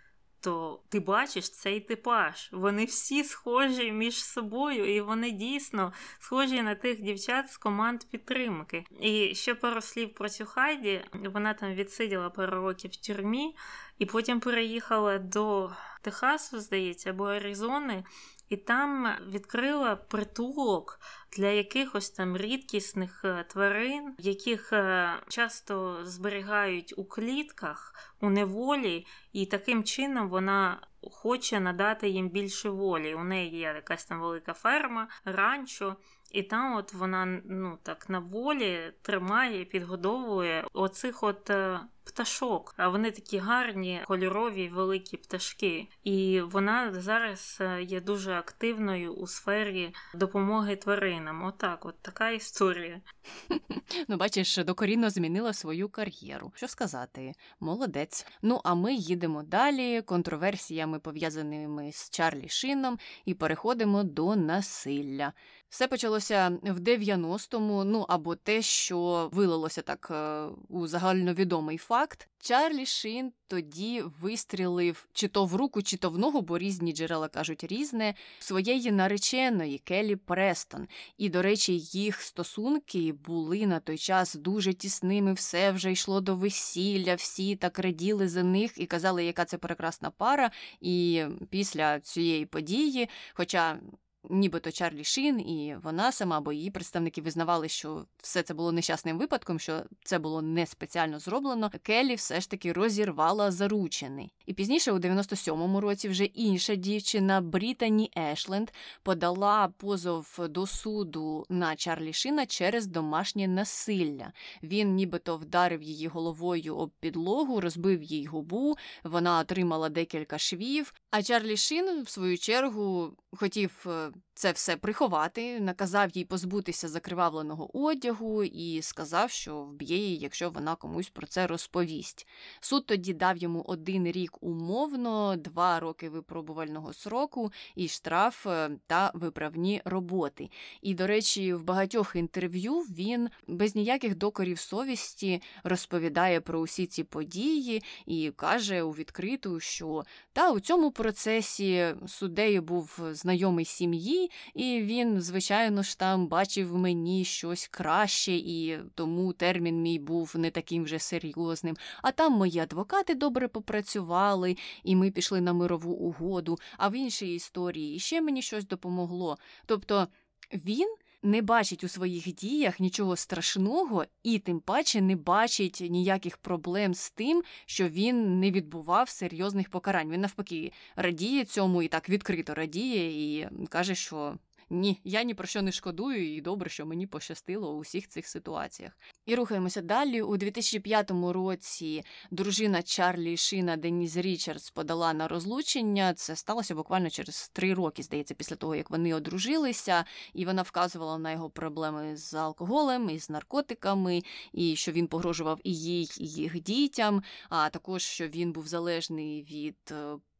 то ти бачиш цей типаж. Вони всі схожі між собою, і вони дійсно схожі на тих дівчат з команд підтримки. І ще пару слів про цю Хайді. Вона там відсиділа пару років в тюрмі, і потім переїхала до Техасу, здається, або Аризони. І там відкрила притулок для якихось там рідкісних е, тварин, яких е, часто зберігають у клітках у неволі, і таким чином вона хоче надати їм більше волі. У неї є якась там велика ферма, ранчо. І там от вона ну так на волі тримає, підгодовує оцих от е, пташок. А вони такі гарні, кольорові, великі пташки. І вона зараз е, є дуже активною у сфері допомоги тваринам. Отак, от така історія. Ну, бачиш, докорінно змінила свою кар'єру. Що сказати, молодець. Ну а ми їдемо далі контроверсіями пов'язаними з Чарлі Шином і переходимо до насилля. Все почалося в 90-му, ну або те, що вилилося так е, у загальновідомий факт. Чарлі Шин тоді вистрілив чи то в руку, чи то в ногу, бо різні джерела кажуть різне, своєї нареченої Келі Престон. І, до речі, їх стосунки були на той час дуже тісними, все вже йшло до весілля, всі так раділи за них і казали, яка це прекрасна пара. І після цієї події, хоча нібито Чарлі Шін, і вона сама, бо її представники визнавали, що все це було нещасним випадком, що це було не спеціально зроблено. Келлі все ж таки розірвала заручений. І пізніше, у 97-му році, вже інша дівчина Брітані Ешленд подала позов до суду на Чарлі Шина через домашнє насилля. Він нібито вдарив її головою об підлогу, розбив їй губу. Вона отримала декілька швів. А Чарлі Шин, в свою чергу, хотів е, це все приховати, наказав їй позбутися закривавленого одягу і сказав, що вб'є її, якщо вона комусь про це розповість. Суд тоді дав йому один рік умовно, два роки випробувального сроку і штраф е, та виправні роботи. І, до речі, в багатьох інтерв'ю він без ніяких докорів совісті розповідає про усі ці події і каже у відкриту, що та у цьому процесі суддею був знайомий сім'ї, і він, звичайно ж, там бачив мені щось краще, і тому термін мій був не таким вже серйозним. А там мої адвокати добре попрацювали, і ми пішли на мирову угоду. А в іншій історії ще мені щось допомогло. Тобто він не бачить у своїх діях нічого страшного і тим паче не бачить ніяких проблем з тим, що він не відбував серйозних покарань. Він навпаки радіє цьому і так відкрито радіє і каже, що ні, я ні про що не шкодую, і добре, що мені пощастило у всіх цих ситуаціях. І рухаємося далі. У 2005 році дружина Чарлі Шина Деніс Річардс подала на розлучення. Це сталося буквально через три роки, здається, після того як вони одружилися, і вона вказувала на його проблеми з алкоголем і з наркотиками, і що він погрожував і їй, і їх дітям, а також що він був залежний від.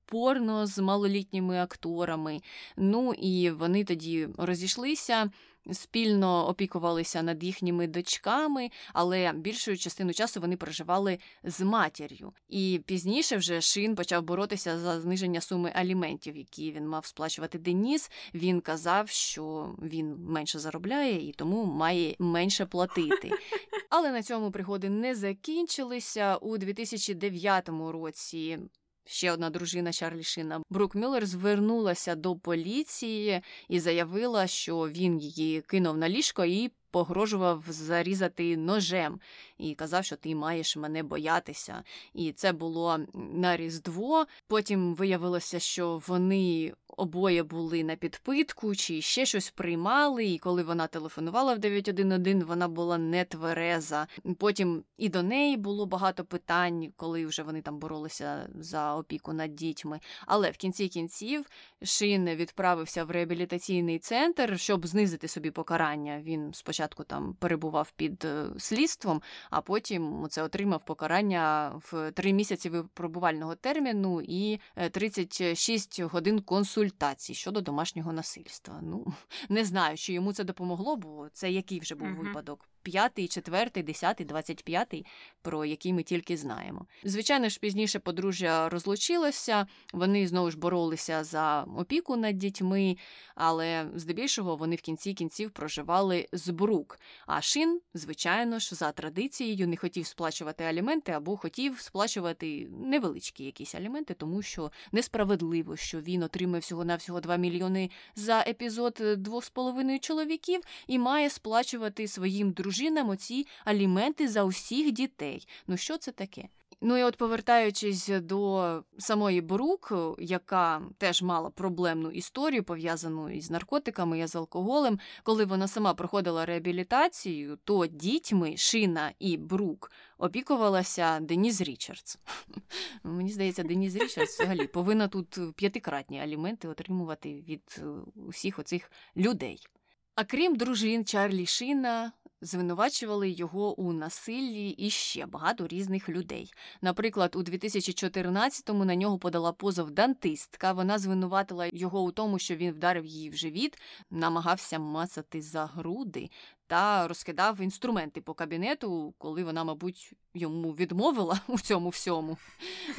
Порно з малолітніми акторами. Ну і вони тоді розійшлися. Спільно опікувалися над їхніми дочками, але більшою частину часу вони проживали з матір'ю. І пізніше вже Шин почав боротися за зниження суми аліментів, які він мав сплачувати Деніс. Він казав, що він менше заробляє і тому має менше платити. Але на цьому пригоди не закінчилися у 2009 році. Ще одна дружина Чарлі Шина. Брук Мюллер звернулася до поліції і заявила, що він її кинув на ліжко і погрожував зарізати ножем і казав, що ти маєш мене боятися. І це було на Різдво. Потім виявилося, що вони обоє були на підпитку чи ще щось приймали. І коли вона телефонувала в 911, вона була не твереза. Потім і до неї було багато питань, коли вже вони там боролися за опіку над дітьми. Але в кінці кінців Шин відправився в реабілітаційний центр, щоб знизити собі покарання. Він спочатку там перебував під е, слідством, а потім це отримав покарання в три місяці випробувального терміну і 36 е, годин консультацій щодо домашнього насильства. Ну не знаю, чи йому це допомогло, бо це який вже був uh випадок п'ятий, четвертий, десятий, двадцять п'ятий, про який ми тільки знаємо. Звичайно ж, пізніше подружжя розлучилося, вони знову ж боролися за опіку над дітьми, але здебільшого вони в кінці кінців проживали з брук. А шин, звичайно ж, за традицією не хотів сплачувати аліменти або хотів сплачувати невеличкі якісь аліменти, тому що несправедливо, що він отримав всього-навсього 2 мільйони за епізод двох з половиною чоловіків і має сплачувати своїм дружинам оці аліменти за усіх дітей. Ну що це таке? Ну і от повертаючись до самої Брук, яка теж мала проблемну історію, пов'язану із наркотиками і з алкоголем, коли вона сама проходила реабілітацію, то дітьми Шина і Брук опікувалася Деніс Річардс. Мені здається, Деніс Річардс взагалі повинна тут п'ятикратні аліменти отримувати від усіх оцих людей. А крім дружин Чарлі Шина, звинувачували його у насиллі і ще багато різних людей. Наприклад, у 2014-му на нього подала позов дантистка. Вона звинуватила його у тому, що він вдарив її в живіт, намагався мацати за груди та розкидав інструменти по кабінету, коли вона, мабуть, йому відмовила у цьому всьому.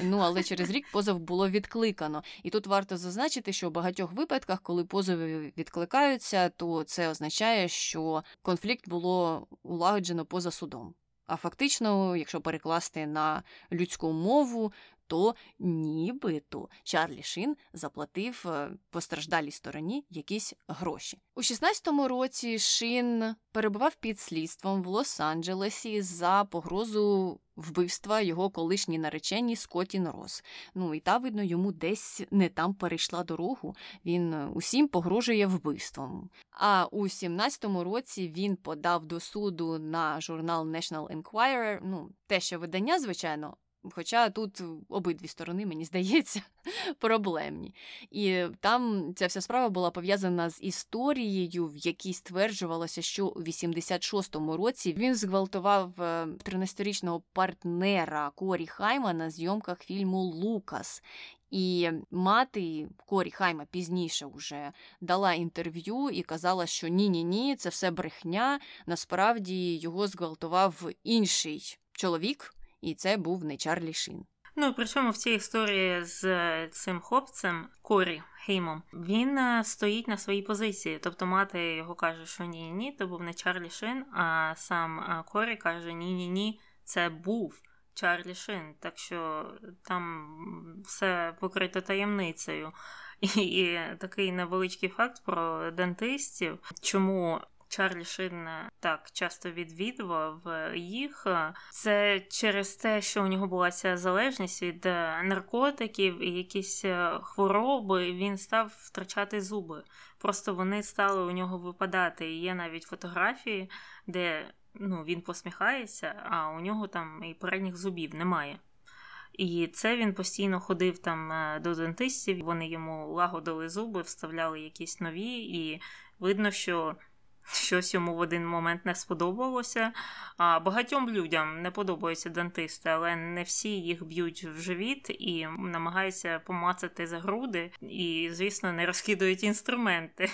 Ну але через рік позов було відкликано. І тут варто зазначити, що в багатьох випадках, коли позови відкликаються, то це означає, що конфлікт було улагоджено поза судом. А фактично, якщо перекласти на людську мову, то нібито Чарлі Шин заплатив е, постраждалій стороні якісь гроші. У 16-му році Шин перебував під слідством в Лос-Анджелесі за погрозу вбивства його колишній нареченій Скотін Рос. Ну і та, видно, йому десь не там перейшла дорогу. Він е, усім погрожує вбивством. А у 17-му році він подав до суду на журнал National Enquirer, ну те, що видання, звичайно. Хоча тут обидві сторони, мені здається, проблемні. І там ця вся справа була пов'язана з історією, в якій стверджувалося, що у 86-му році він зґвалтував 13-річного е, партнера Корі Хайма на зйомках фільму Лукас. І мати Корі Хайма пізніше вже дала інтерв'ю і казала, що ні-ні ні, це все брехня. Насправді його зґвалтував інший чоловік і це був не Чарлі Шин. Ну причому в цій історії з е, цим хлопцем Корі Хеймом він е, стоїть на своїй позиції. Тобто мати його каже, що ні, ні, то був не Чарлі Шин, а сам е, Корі каже: Ні, ні, ні, це був. Чарлі Шин, так що там все покрито таємницею. І, і такий невеличкий факт про дентистів, чому Чарлі Шин так часто відвідував їх. Це через те, що у нього була ця залежність від наркотиків і якісь е, хвороби, він став втрачати зуби. Просто вони стали у нього випадати. І є навіть фотографії, де ну, він посміхається, а у нього там і передніх зубів немає. І це він постійно ходив там е, до дентистів, вони йому лагодили зуби, вставляли якісь нові, і видно, що щось йому в один момент не сподобалося. А Багатьом людям не подобаються дантисти, але не всі їх б'ють в живіт і намагаються помацати за груди, і, звісно, не розкидують інструменти.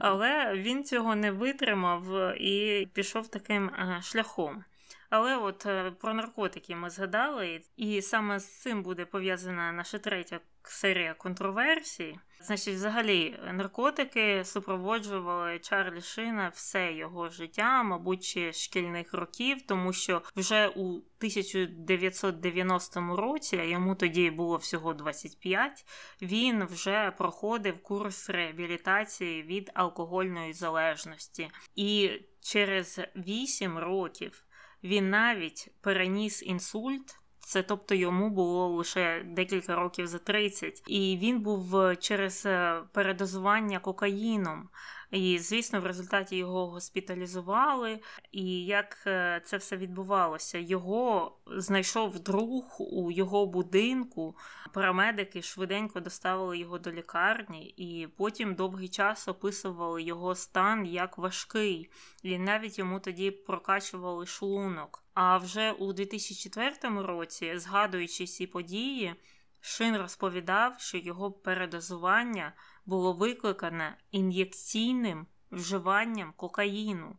Але він цього не витримав і пішов таким шляхом. Але от е, про наркотики ми згадали, і саме з цим буде пов'язана наша третя серія контроверсій. Значить, взагалі, наркотики супроводжували Чарлі Шина все його життя, мабуть, ще шкільних років, тому що вже у 1990 році, а йому тоді було всього 25, він вже проходив курс реабілітації від алкогольної залежності. І через 8 років він навіть переніс інсульт. Це тобто йому було лише декілька років за 30. і він був е, через е, передозування кокаїном. І, звісно, в результаті його госпіталізували. І як е, це все відбувалося? Його знайшов друг у його будинку. Парамедики швиденько доставили його до лікарні, і потім довгий час описували його стан як важкий, і навіть йому тоді прокачували шлунок. А вже у 2004 році, згадуючи ці події, Шин розповідав, що його передозування було викликане ін'єкційним вживанням кокаїну.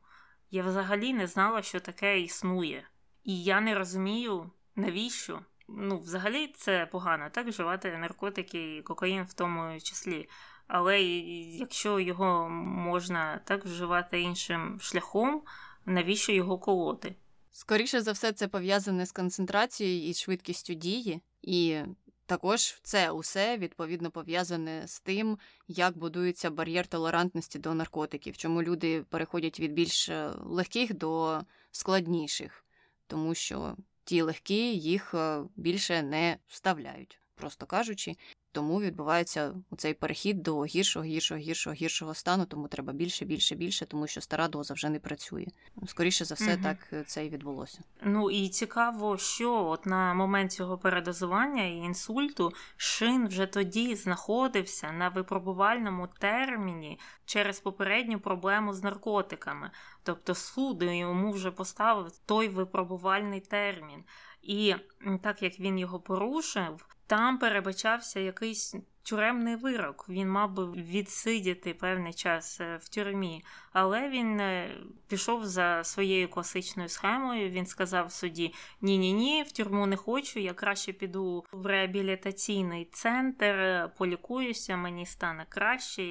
Я взагалі не знала, що таке існує. І я не розумію, навіщо. Ну, взагалі, це погано, так вживати наркотики і кокаїн в тому числі. Але якщо його можна так вживати іншим шляхом, навіщо його колоти? Скоріше за все, це пов'язане з концентрацією і швидкістю дії, і також це усе відповідно пов'язане з тим, як будується бар'єр толерантності до наркотиків, чому люди переходять від більш е, легких до складніших, тому що ті легкі їх е, більше не вставляють, просто кажучи. Тому відбувається цей перехід до гіршого, гіршого, гіршого, гіршого стану, тому треба більше, більше, більше, тому що стара доза вже не працює. Скоріше за все, угу. так е, це і відбулося. Ну і цікаво, що от на момент цього передозування і інсульту шин вже тоді знаходився на випробувальному терміні через попередню проблему з наркотиками. Тобто суд йому вже поставив той випробувальний термін. І так як він його порушив, там перебачався якийсь тюремний вирок. Він мав би відсидіти певний час е, в тюрмі, але він е, пішов за своєю класичною схемою. Він сказав в суді: Ні, ні, ні, в тюрму не хочу. Я краще піду в реабілітаційний центр, е, полікуюся, мені стане краще.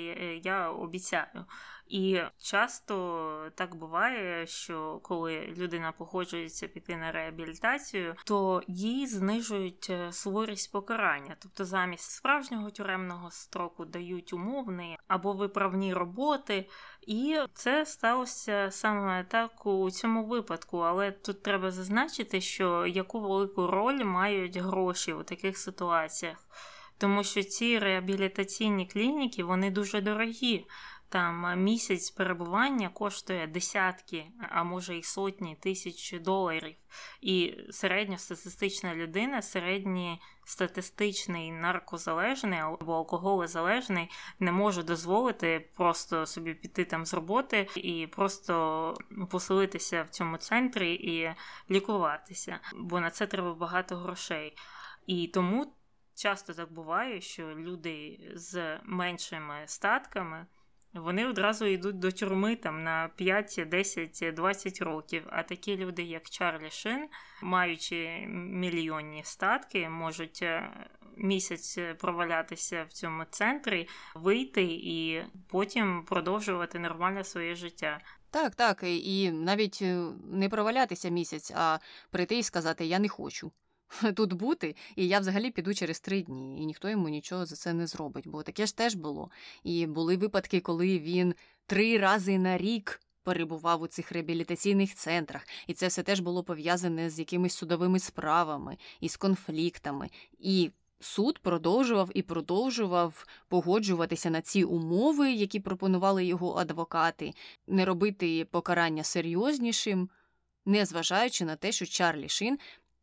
Я обіцяю. І часто так буває, що коли людина погоджується піти на реабілітацію, то їй знижують е, суворість покарання, тобто замість справжнього тюремного строку дають умовний або виправні роботи. І це сталося саме так у цьому випадку. Але тут треба зазначити, що яку велику роль мають гроші у таких ситуаціях. Тому що ці реабілітаційні клініки вони дуже дорогі. Там місяць перебування коштує десятки, а може й сотні тисяч доларів. І середньостатистична людина, середній статистичний наркозалежний або алкоголезалежний не може дозволити просто собі піти там з роботи і просто поселитися в цьому центрі і лікуватися, бо на це треба багато грошей. І тому часто так буває, що люди з меншими статками вони одразу йдуть до тюрми там на 5, 10, 20 років. А такі люди, як Чарлі Шин, маючи мільйонні статки, можуть е, місяць провалятися в цьому центрі, вийти і потім продовжувати нормальне своє життя. Так, так, і навіть е, не провалятися місяць, а прийти і сказати Я не хочу. тут бути, і я взагалі піду через три дні, і ніхто йому нічого за це не зробить. Бо таке ж теж було. І були випадки, коли він три рази на рік. Перебував у цих реабілітаційних центрах, і це все теж було пов'язане з якимись судовими справами і з конфліктами. І суд продовжував і продовжував погоджуватися на ці умови, які пропонували його адвокати, не робити покарання серйознішим, незважаючи на те, що Чарлі Шин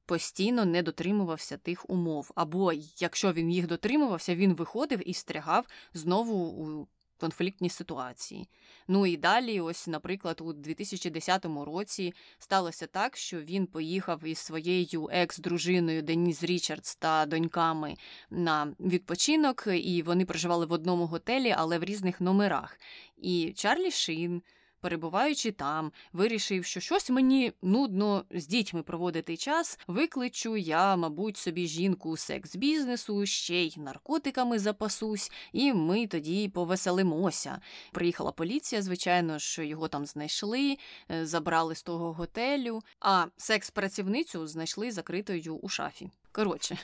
постійно не дотримувався тих умов. Або якщо він їх дотримувався, він виходив і встрягав знову у конфліктні ситуації. Ну і далі, ось, наприклад, у 2010 році сталося так, що він поїхав із своєю екс-дружиною Деніс Річардс та доньками на відпочинок, і вони проживали в одному готелі, але в різних номерах. І Чарлі Шин перебуваючи там, вирішив, що щось мені нудно з дітьми проводити час, викличу я, мабуть, собі жінку секс-бізнесу, ще й наркотиками запасусь, і ми тоді повеселимося. Приїхала поліція, звичайно ж, його там знайшли, е, забрали з того готелю, а секс-працівницю знайшли закритою у шафі. Коротше,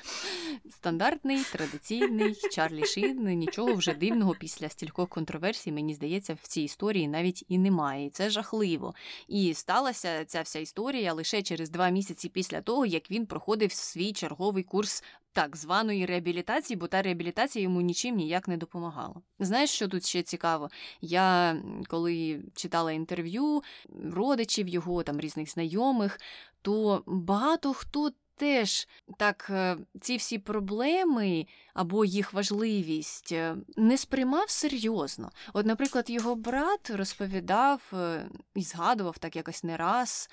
стандартний, традиційний Чарлі Шін, нічого вже дивного після стількох контроверсій, мені здається, в цій історії навіть і немає. І це жахливо. І сталася ця вся історія лише через два місяці після того, як він проходив свій черговий курс. Так, званої реабілітації, бо та реабілітація йому нічим ніяк не допомагала. Знаєш, що тут ще цікаво? Я коли читала інтерв'ю родичів його, там різних знайомих, то багато хто теж так е, ці всі проблеми або їх важливість е, не сприймав серйозно. От, наприклад, його брат розповідав е, і згадував так якось не раз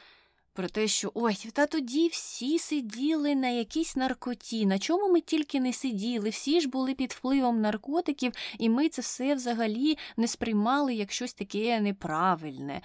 про те, що ой, та тоді всі сиділи на якійсь наркоті, на чому ми тільки не сиділи, всі ж були під впливом наркотиків, і ми це все взагалі не сприймали як щось таке неправильне.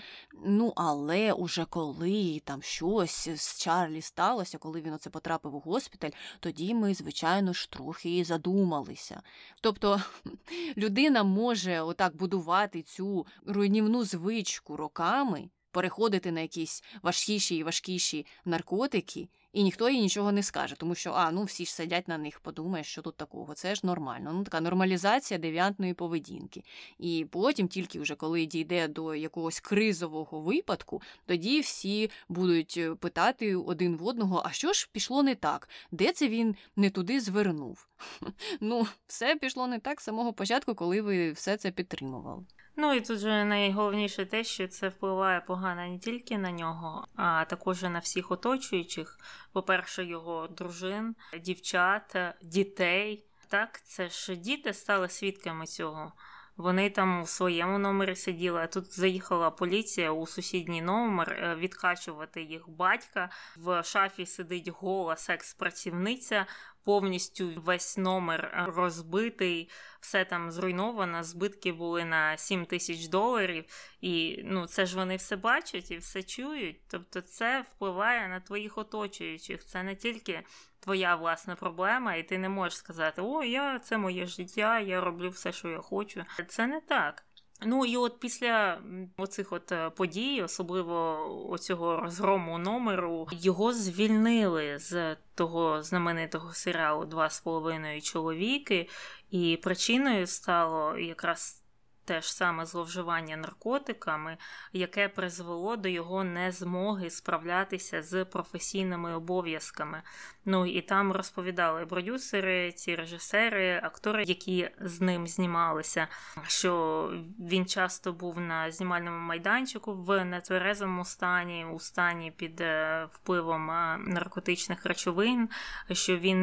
Ну, але уже коли там щось з Чарлі сталося, коли він оце потрапив у госпіталь, тоді ми, звичайно ж, трохи задумалися. Тобто людина може отак будувати цю руйнівну звичку роками переходити на якісь важкіші і важкіші наркотики і ніхто їй нічого не скаже, тому що а ну всі ж сидять на них, подумаєш, що тут такого. Це ж нормально. Ну така нормалізація девіантної поведінки. І потім, тільки вже коли дійде до якогось кризового випадку, тоді всі будуть е, питати один в одного: а що ж пішло не так? Де це він не туди звернув? Ну, все пішло не так з самого початку, коли ви все це підтримували. Ну і тут же найголовніше те, що це впливає погано не тільки на нього, а також на всіх оточуючих. По-перше, його дружин, дівчат, дітей. Так, це ж діти стали свідками цього. Вони там у своєму номері сиділи, а тут заїхала поліція у сусідній номер е, відкачувати їх батька. В шафі сидить гола секс-працівниця, повністю весь номер розбитий, все там зруйновано. Збитки були на 7 тисяч доларів. І ну, це ж вони все бачать і все чують. Тобто, це впливає на твоїх оточуючих. Це не тільки твоя власна проблема, і ти не можеш сказати, о, я це моє життя, я роблю все, що я хочу. Це не так. Ну і от після оцих от е, подій, особливо оцього розгрому номеру, його звільнили з того знаменитого серіалу Два з половиною чоловіки, і причиною стало якраз те ж саме зловживання наркотиками, яке призвело до його незмоги справлятися з професійними обов'язками. Ну і там розповідали продюсери, ці режисери, актори, які з ним знімалися, що він часто був на знімальному майданчику в нетверезому стані, у стані під е, впливом е, наркотичних речовин, що він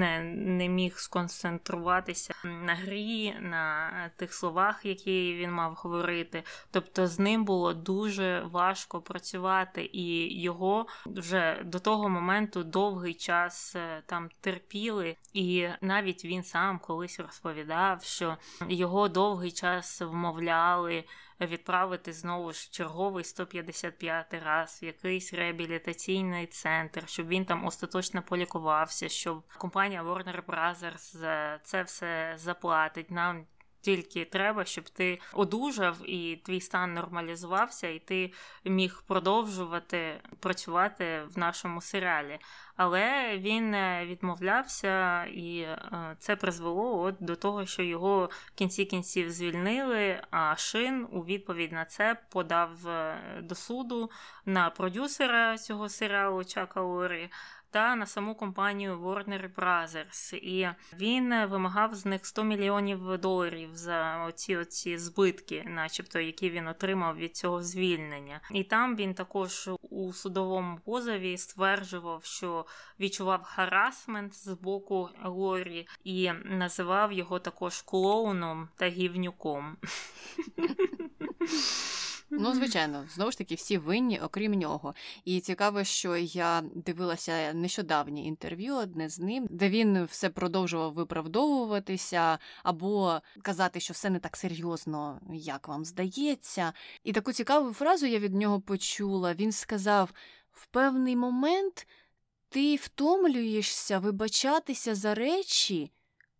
не міг сконцентруватися на грі, на тих словах, які він мав говорити. Тобто з ним було дуже важко працювати, і його вже до того моменту довгий час е, там терпіли. І навіть він сам колись розповідав, що його довгий час вмовляли. Відправити знову ж черговий 155 раз в якийсь реабілітаційний центр, щоб він там остаточно полікувався, щоб компанія Warner Brothers це все заплатить. Нам тільки треба, щоб ти одужав і твій стан нормалізувався, і ти міг продовжувати працювати в нашому серіалі. Але він е, відмовлявся, і е, це призвело от до того, що його в кінці кінців звільнили. А шин у відповідь на це подав е, до суду на продюсера цього серіалу Чака Лорі та на саму компанію Warner Brothers. І він вимагав з них 100 мільйонів доларів за оці оці збитки, начебто, які він отримав від цього звільнення. І там він також у судовому позові стверджував, що відчував харасмент з боку Лорі і називав його також клоуном та гівнюком. Ну, звичайно, знову ж таки, всі винні, окрім нього. І цікаво, що я дивилася нещодавнє інтерв'ю одне з ним, де він все продовжував виправдовуватися або казати, що все не так серйозно, як вам здається. І таку цікаву фразу я від нього почула. Він сказав: в певний момент ти втомлюєшся вибачатися за речі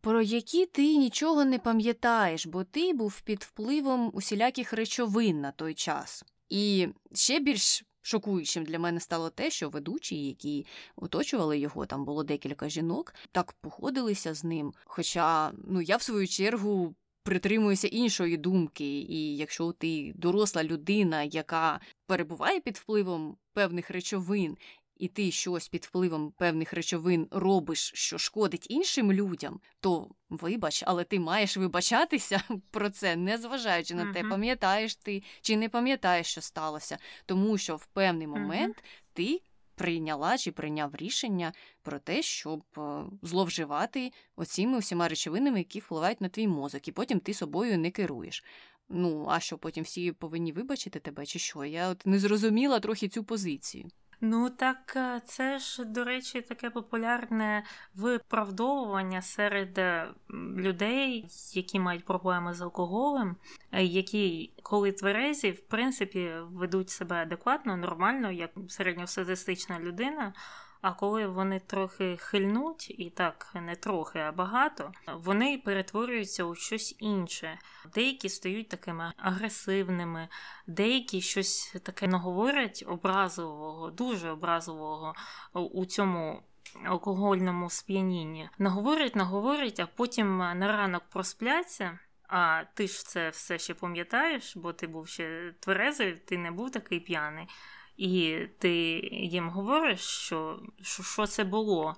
про які ти нічого не пам'ятаєш, бо ти був під впливом усіляких речовин на той час. І ще більш шокуючим для мене стало те, що ведучі, які оточували його, там було декілька жінок, так походилися з ним. Хоча ну я в свою чергу. Притримуюся іншої думки, і якщо ти доросла людина, яка перебуває під впливом певних речовин, і ти щось під впливом певних речовин робиш, що шкодить іншим людям, то вибач, але ти маєш вибачатися про це, не зважаючи на те, пам'ятаєш ти чи не пам'ятаєш, що сталося, тому що в певний момент ти. Прийняла чи прийняв рішення про те, щоб е, зловживати оціми всіма речовинами, які впливають на твій мозок, і потім ти собою не керуєш. Ну, а що потім всі повинні вибачити тебе, чи що? Я от не зрозуміла трохи цю позицію. Ну так е, це ж, до речі, таке популярне виправдовування серед е, людей, які мають проблеми з алкоголем, е, які, коли тверезі, в принципі, ведуть себе адекватно, нормально, як середньостатистична людина. А коли вони трохи хильнуть, і так не трохи, а багато, вони перетворюються у щось інше. Деякі стають такими агресивними, деякі щось таке наговорять образового, дуже образового у цьому алкогольному сп'янінні. Наговорять, наговорять, а потім на ранок проспляться. А ти ж це все ще пам'ятаєш, бо ти був ще тверезий, ти не був такий п'яний. І ти їм говориш, що, що що, це було.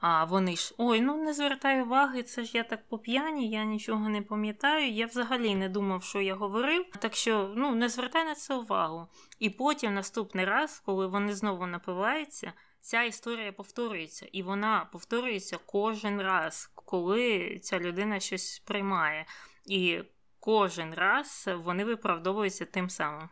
А вони ж ой, ну не звертай уваги, це ж я так по п'яні, я нічого не пам'ятаю. Я взагалі не думав, що я говорив. Так що ну не звертай на це увагу. І потім наступний раз, коли вони знову напиваються, ця історія повторюється, і вона повторюється кожен раз, коли ця людина щось приймає. І кожен раз вони виправдовуються тим самим.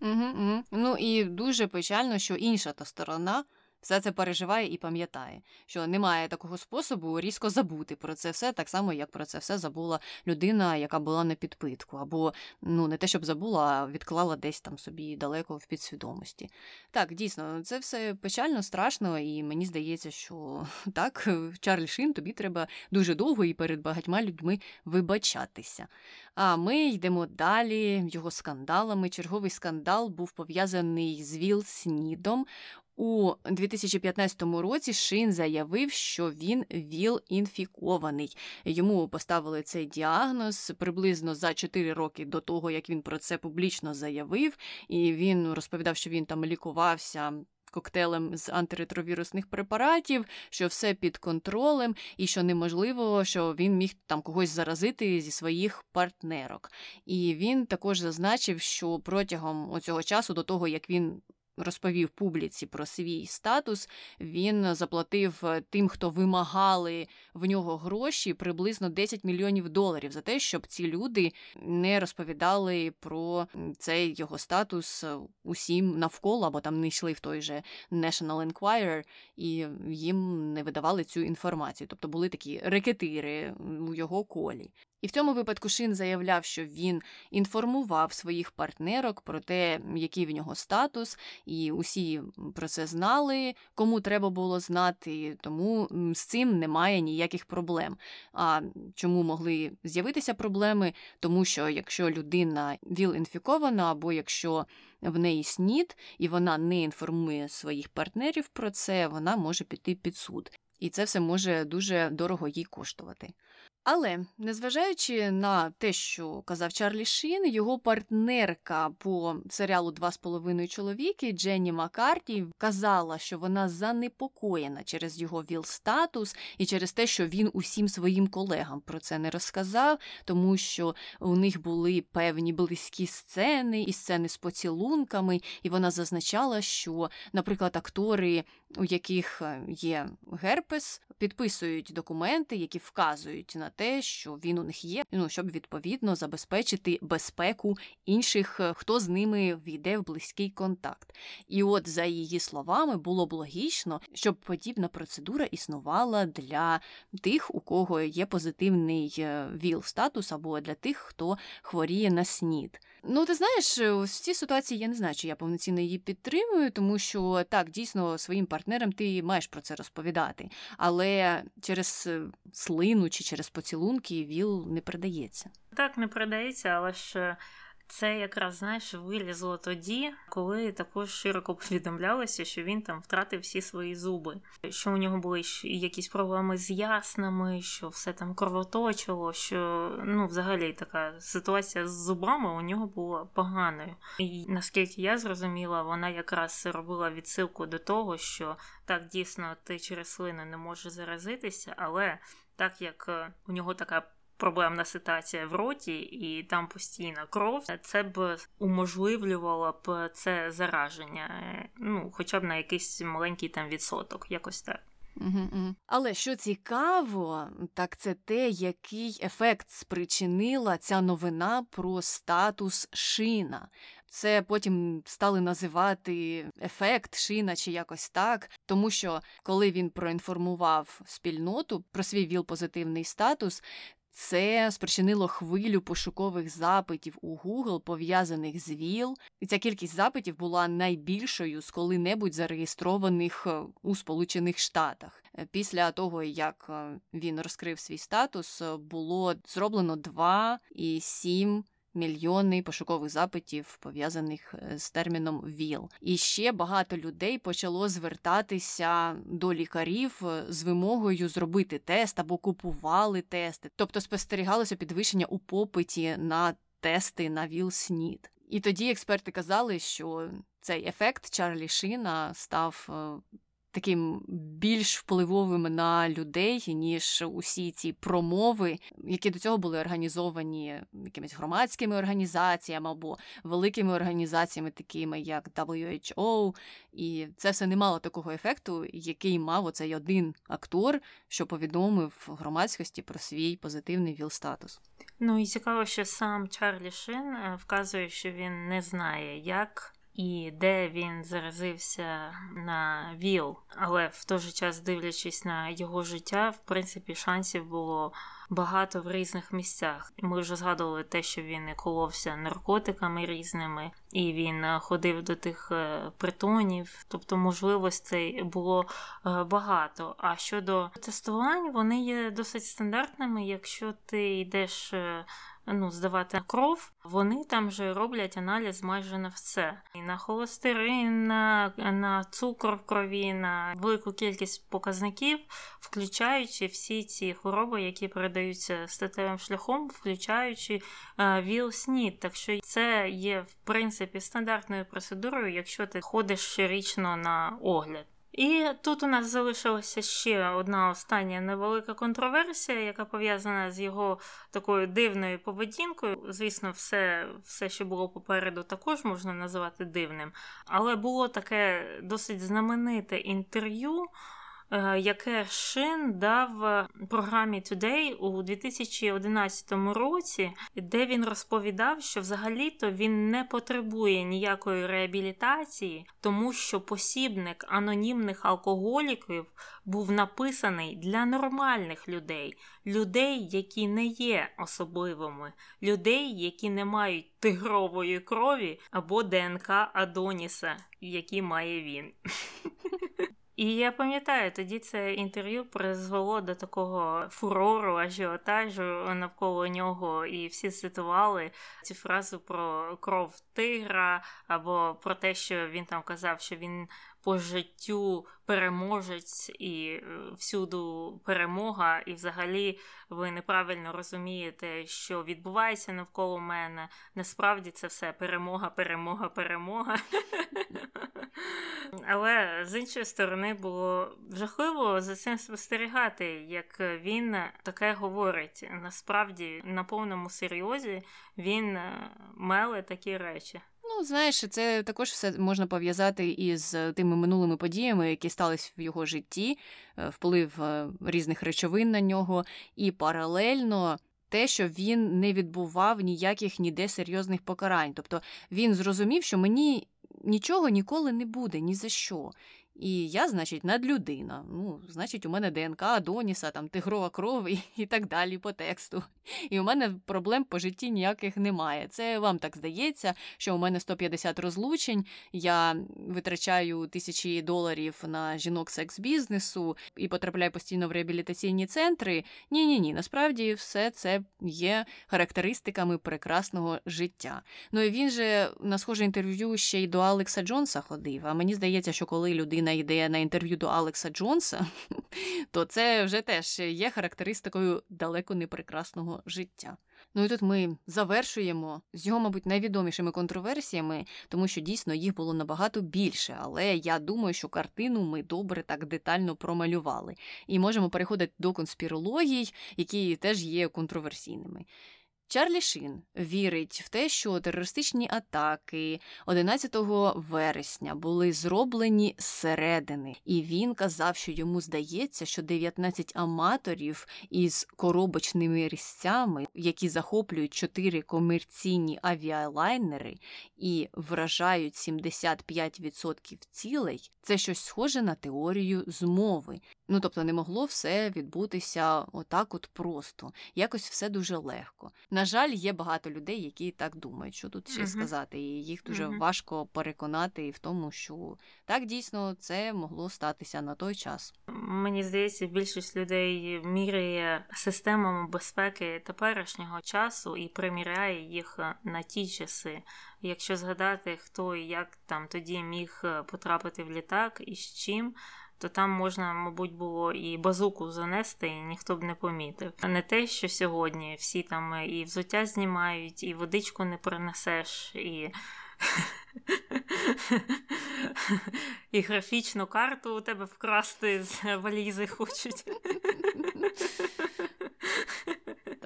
Угу, угу. Ну і дуже печально, що інша та сторона все це переживає і пам'ятає, що немає такого способу різко забути про це все, так само, як про це все забула людина, яка була на підпитку, або ну не те, щоб забула, а відклала десь там собі далеко в підсвідомості. Так, дійсно, це все печально, страшно, і мені здається, що так, Чарлі Шин, тобі треба дуже довго і перед багатьма людьми вибачатися. А ми йдемо далі його скандалами. Черговий скандал був пов'язаний з Віл Снідом. У 2015 році Шин заявив, що він ВІЛ-інфікований. Йому поставили цей діагноз приблизно за 4 роки до того, як він про це публічно заявив, і він розповідав, що він там лікувався. Коктейлем з антиретровірусних препаратів, що все під контролем, і що неможливо, що він міг там когось заразити зі своїх партнерок. І він також зазначив, що протягом цього часу, до того як він розповів публіці про свій статус, він заплатив е, тим, хто вимагали в нього гроші, приблизно 10 мільйонів доларів за те, щоб ці люди не розповідали про цей його статус е, усім навколо, або там не йшли в той же National Enquirer, і їм не видавали цю інформацію. Тобто були такі рекетири у його колі. І в цьому випадку Шин заявляв, що він інформував своїх партнерок про те, який в нього статус, і усі про це знали, кому треба було знати, тому з цим немає ніяких проблем. А чому могли з'явитися проблеми? Тому що якщо людина ВІЛ-інфікована, або якщо в неї снід, і вона не інформує своїх партнерів про це, вона може піти під суд. І це все може дуже дорого їй коштувати. Але незважаючи на те, що казав Чарлі Шін, його партнерка по серіалу Два з половиною чоловіки Дженні Маккарті казала, що вона занепокоєна через його віл-статус і через те, що він усім своїм колегам про це не розказав, тому що у них були певні близькі сцени і сцени з поцілунками, і вона зазначала, що, наприклад, актори, у яких е, є герпес, підписують документи, які вказують на те, що він у них є, ну щоб відповідно забезпечити безпеку інших, е, хто з ними війде в близький контакт. І от за її словами було б логічно, щоб подібна процедура існувала для тих, у кого є позитивний е, ВІЛ-статус, або для тих, хто хворіє на СНІД. Ну, ти знаєш, в цій ситуації я не знаю, чи я повноцінно її підтримую, тому що так, дійсно, своїм партнерам ти маєш про це розповідати. Але через е, слину чи через поцілунки ВІЛ не передається. Так, не передається, але ж це якраз знаєш вилізло тоді, коли також широко повідомлялося, що він там втратив всі свої зуби, що у нього були якісь проблеми з яснами, що все там кровоточило, що ну, взагалі така ситуація з зубами у нього була поганою. І наскільки я зрозуміла, вона якраз робила відсилку до того, що так дійсно ти через слину не можеш заразитися, але так як е, у нього така проблемна ситуація в роті, і там постійна кров, це б уможливлювало б це зараження, ну хоча б на якийсь маленький там відсоток, якось так. Але що цікаво, так це те, який ефект спричинила ця новина про статус шина. Це потім стали називати ефект шина чи якось так, тому що коли він проінформував спільноту про свій ВІЛ-позитивний статус, це спричинило хвилю пошукових запитів у Google, пов'язаних з ВІЛ, і ця кількість запитів була найбільшою з коли-небудь зареєстрованих е, у Сполучених Штатах. Е, після того, як е, він розкрив свій статус, було зроблено 2,7 мільйони пошукових запитів, пов'язаних е, з терміном ВІЛ. І ще багато людей почало звертатися до лікарів е, з вимогою зробити тест або купували тести, тобто спостерігалося підвищення у попиті на тести на ВІЛ-СНІД. І тоді експерти казали, що цей ефект Чарлі Шина став е, таким більш впливовим на людей, ніж усі ці промови, які до цього були організовані якимись громадськими організаціями або великими організаціями, такими як WHO. І це все не мало такого ефекту, який мав оцей один актор, що повідомив громадськості про свій позитивний ВІЛ-статус. Ну і цікаво, що сам Чарлі Шин е, вказує, що він не знає, як і де він заразився на ВІЛ. Але в той же час, дивлячись на його життя, в принципі, шансів було багато в різних місцях. Ми вже згадували те, що він коловся наркотиками різними, і він е, ходив до тих е, притонів, тобто можливостей було е, багато. А щодо тестувань, вони є досить стандартними, якщо ти йдеш ну, здавати кров, вони там же роблять аналіз майже на все. І на холестерин, на, на цукор в крові, на велику кількість показників, включаючи всі ці хвороби, які передаються статевим шляхом, включаючи е, ВІЛ-СНІД. Так що це є в принципі стандартною процедурою, якщо ти ходиш щорічно на огляд. І тут у нас залишилася ще одна остання невелика контроверсія, яка пов'язана з його такою дивною поведінкою. Звісно, все, все, що було попереду, також можна називати дивним. Але було таке досить знамените інтерв'ю. Е, яке Шин дав програмі Today у 2011 році, де він розповідав, що взагалі-то він не потребує ніякої реабілітації, тому що посібник анонімних алкоголіків був написаний для нормальних людей, людей, які не є особливими, людей, які не мають тигрової крові або ДНК Адоніса, які має він. І я пам'ятаю, тоді це інтерв'ю призвело до такого фурору, ажіотажу навколо нього, і всі цитували цю фразу про кров тигра, або про те, що він там казав, що він по життю переможець і е, всюду перемога, і взагалі ви неправильно розумієте, що відбувається навколо мене. Насправді це все перемога, перемога, перемога. Але з іншої сторони було жахливо за цим спостерігати, як він таке говорить. Насправді, на повному серйозі він е, меле такі речі. Ну, знаєш, це також все можна пов'язати із тими минулими подіями, які стались в його житті, е, вплив е, різних речовин на нього, і паралельно. Те, що він не відбував ніяких ніде серйозних покарань. Тобто він зрозумів, що мені нічого ніколи не буде, ні за що. І я, значить, надлюдина. Ну, значить, у мене ДНК, Адоніса, там тигрова кров і, і так далі по тексту. І у мене проблем по житті ніяких немає. Це вам так здається, що у мене 150 розлучень, я витрачаю тисячі доларів на жінок секс-бізнесу і потрапляю постійно в реабілітаційні центри. Ні, ні, ні. Насправді все це є характеристиками прекрасного життя. Ну і він же на схоже інтерв'ю ще й до Алекса Джонса ходив. А мені здається, що коли людина йде на інтерв'ю до Алекса Джонса, то це вже теж є характеристикою далеко не прекрасного життя. Ну і тут ми завершуємо з його, мабуть, найвідомішими контроверсіями, тому що дійсно їх було набагато більше. Але я думаю, що картину ми добре так детально промалювали. І можемо переходити до конспірологій, які теж є контроверсійними. Чарлі Шин вірить в те, що терористичні атаки 11 вересня були зроблені зсередини, і він казав, що йому здається, що 19 аматорів із коробочними різцями, які захоплюють 4 комерційні авіалайнери і вражають 75% цілей, це щось схоже на теорію змови. Ну тобто не могло все відбутися отак, от просто, якось все дуже легко. На жаль, є багато людей, які так думають, що тут ще uh сказати, і їх дуже uh важко переконати в тому, що так дійсно це могло статися на той час. Мені здається, більшість людей міряє системами безпеки теперішнього часу і приміряє їх на ті часи. Якщо згадати, хто і як там тоді міг потрапити в літак і з чим то там можна, мабуть, було і базуку занести, і ніхто б не помітив. А не те, що сьогодні всі там і взуття знімають, і водичку не принесеш, і. І графічну карту у тебе вкрасти з валізи хочуть.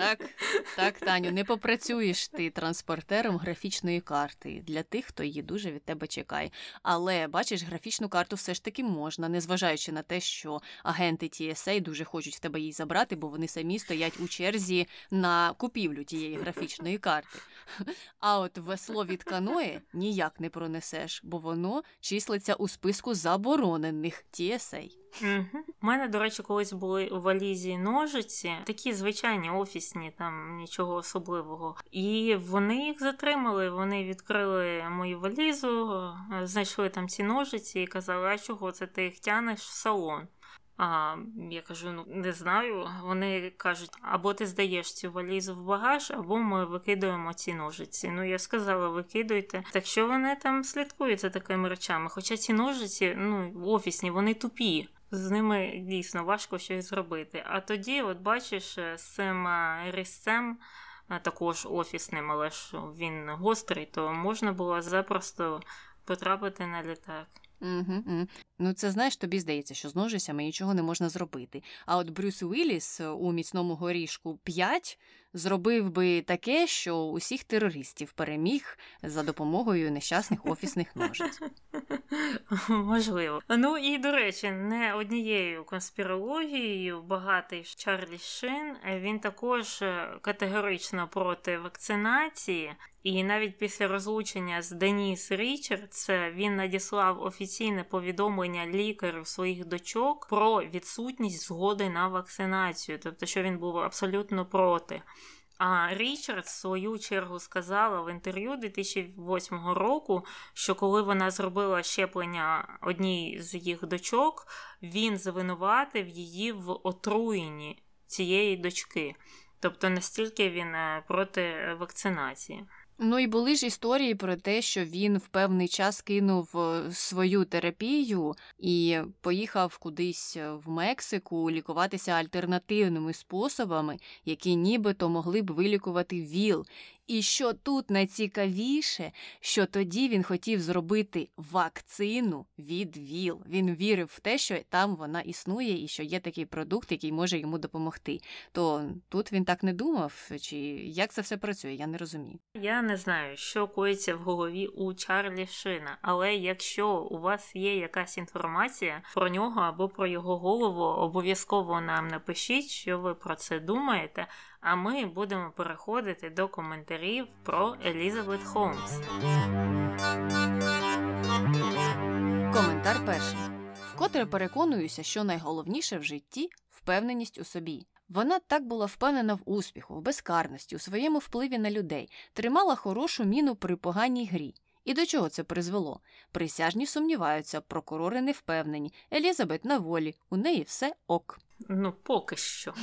Так, так, Таню, не попрацюєш ти транспортером графічної карти для тих, хто її дуже від тебе чекає. Але бачиш, графічну карту все ж таки можна, незважаючи на те, що агенти TSA дуже хочуть в тебе її забрати, бо вони самі стоять у черзі на купівлю тієї графічної карти. А от весло від каної ніяк не пронесеш, бо воно числиться у списку заборонених TSA. Угу. У мене, до речі, колись були у валізі ножиці, такі звичайні офісні, там нічого особливого. І вони їх затримали. Вони відкрили мою валізу, знайшли там ці ножиці і казали, а чого це ти їх тянеш в салон? А я кажу: ну не знаю. Вони кажуть, або ти здаєш цю валізу в багаж, або ми викидуємо ці ножиці. Ну я сказала, викидуйте. Так що вони там слідкують за такими речами. Хоча ці ножиці, ну офісні, вони тупі з ними дійсно важко щось зробити. А тоді, от бачиш, е, з цим е, різцем, е, також офісним, але ж він гострий, то можна було запросто потрапити на літак. Угу, угу. Ну, це знаєш, тобі здається, що з ножицями нічого не можна зробити. А от Брюс Уілліс у міцному горішку 5 зробив би таке, що усіх терористів переміг за допомогою нещасних офісних ножиць. Можливо. Ну і до речі, не однією конспірологією багатий Чарлі Шин він також е, категорично проти вакцинації. І навіть після розлучення з Деніс Річардс він надіслав офіційне повідомлення лікарю своїх дочок про відсутність згоди на вакцинацію, тобто, що він був абсолютно проти. А Річард, в свою чергу, сказала в інтерв'ю 2008 року, що коли вона зробила щеплення одній з їх дочок, він звинуватив її в отруєнні цієї дочки. Тобто настільки він е, проти вакцинації. Ну і були ж історії про те, що він в певний час кинув е, свою терапію і поїхав кудись е, в Мексику лікуватися альтернативними способами, які нібито могли б вилікувати ВІЛ. І що тут найцікавіше, що тоді він хотів зробити вакцину від ВІЛ. Він вірив в те, що там вона існує і що є такий продукт, який може йому допомогти. То тут він так не думав, чи як це все працює, я не розумію. Я не знаю, що коїться в голові у Чарлі Шина, але якщо у вас є якась інформація про нього або про його голову, обов'язково нам напишіть, що ви про це думаєте. А ми будемо переходити до коментарів про Елізабет Холмс. Коментар перший. Вкотре переконуюся, що найголовніше в житті впевненість у собі. Вона так була впевнена в успіху, в безкарності, у своєму впливі на людей, тримала хорошу міну при поганій грі. І до чого це призвело? Присяжні сумніваються, прокурори не впевнені. Елізабет на волі, у неї все ок. Ну, поки що.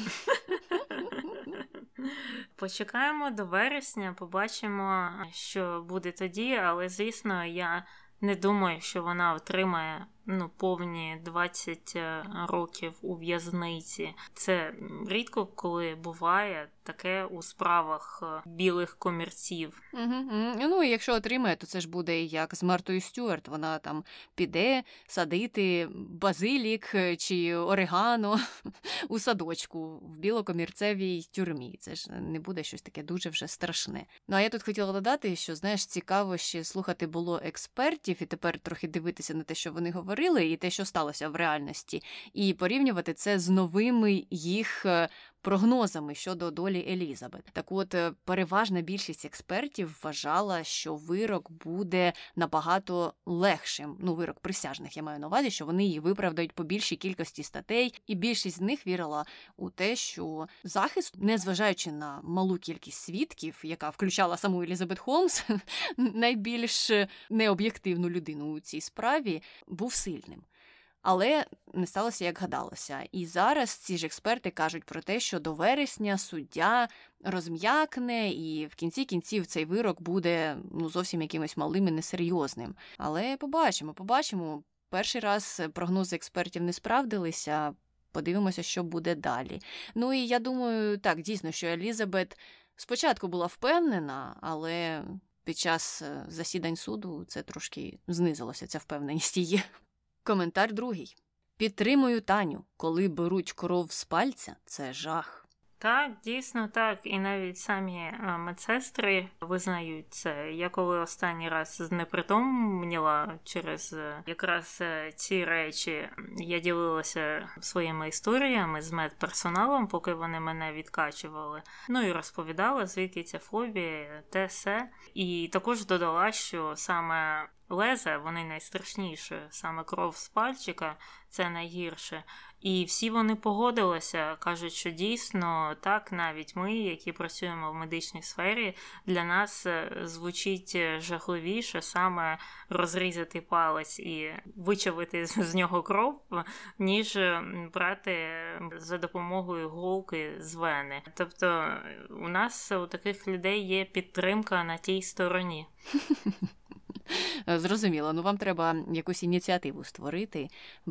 Почекаємо до вересня, побачимо, що буде тоді, але звісно, я не думаю, що вона отримає ну, повні 20 е, років у в'язниці. Це рідко коли буває таке у справах е, білих комірців. Угу. Ну і якщо отримає, то це ж буде як з Мартою Стюарт. Вона там піде садити базилік е, чи орегано у садочку в білокомірцевій тюрмі. Це ж не буде щось таке дуже вже страшне. Ну а я тут хотіла додати, що знаєш, цікаво ще слухати було експертів і тепер трохи дивитися на те, що вони говорили, і те, що сталося в реальності, і порівнювати це з новими їх е, прогнозами щодо долі Елізабет. Так, от е, переважна більшість експертів вважала, що вирок буде набагато легшим. Ну, вирок присяжних я маю на увазі, що вони її виправдають по більшій кількості статей, і більшість з них вірила у те, що захист, незважаючи на малу кількість свідків, яка включала саму Елізабет Холмс, найбільш необ'єктивну людину у цій справі, був сильним. Але не сталося, як гадалося. І зараз ці ж експерти кажуть про те, що до вересня суддя розм'якне, і в кінці кінців цей вирок буде ну зовсім якимось малим і несерйозним. Але побачимо, побачимо. Перший раз прогнози експертів не справдилися. Подивимося, що буде далі. Ну і я думаю, так, дійсно, що Елізабет спочатку була впевнена, але під час е, засідань суду це трошки знизилося, ця впевненість її. Коментар другий. Підтримую Таню, коли беруть кров з пальця, це жах. Так, дійсно так. І навіть самі медсестри визнають це. Я коли останній раз знепритомніла через е, якраз е, ці речі, я ділилася своїми історіями з медперсоналом, поки вони мене відкачували. Ну і розповідала, звідки ця фобія, те все. І також додала, що саме леза, вони найстрашніші, саме кров з пальчика це найгірше. І всі вони погодилися, кажуть, що дійсно так, навіть ми, які працюємо в медичній сфері, для нас е, звучить е, жахливіше саме розрізати палець і вичавити з нього кров, ніж брати за допомогою голки з вени. Тобто у нас у таких людей є підтримка на тій стороні. Е, зрозуміло, ну вам треба якусь ініціативу створити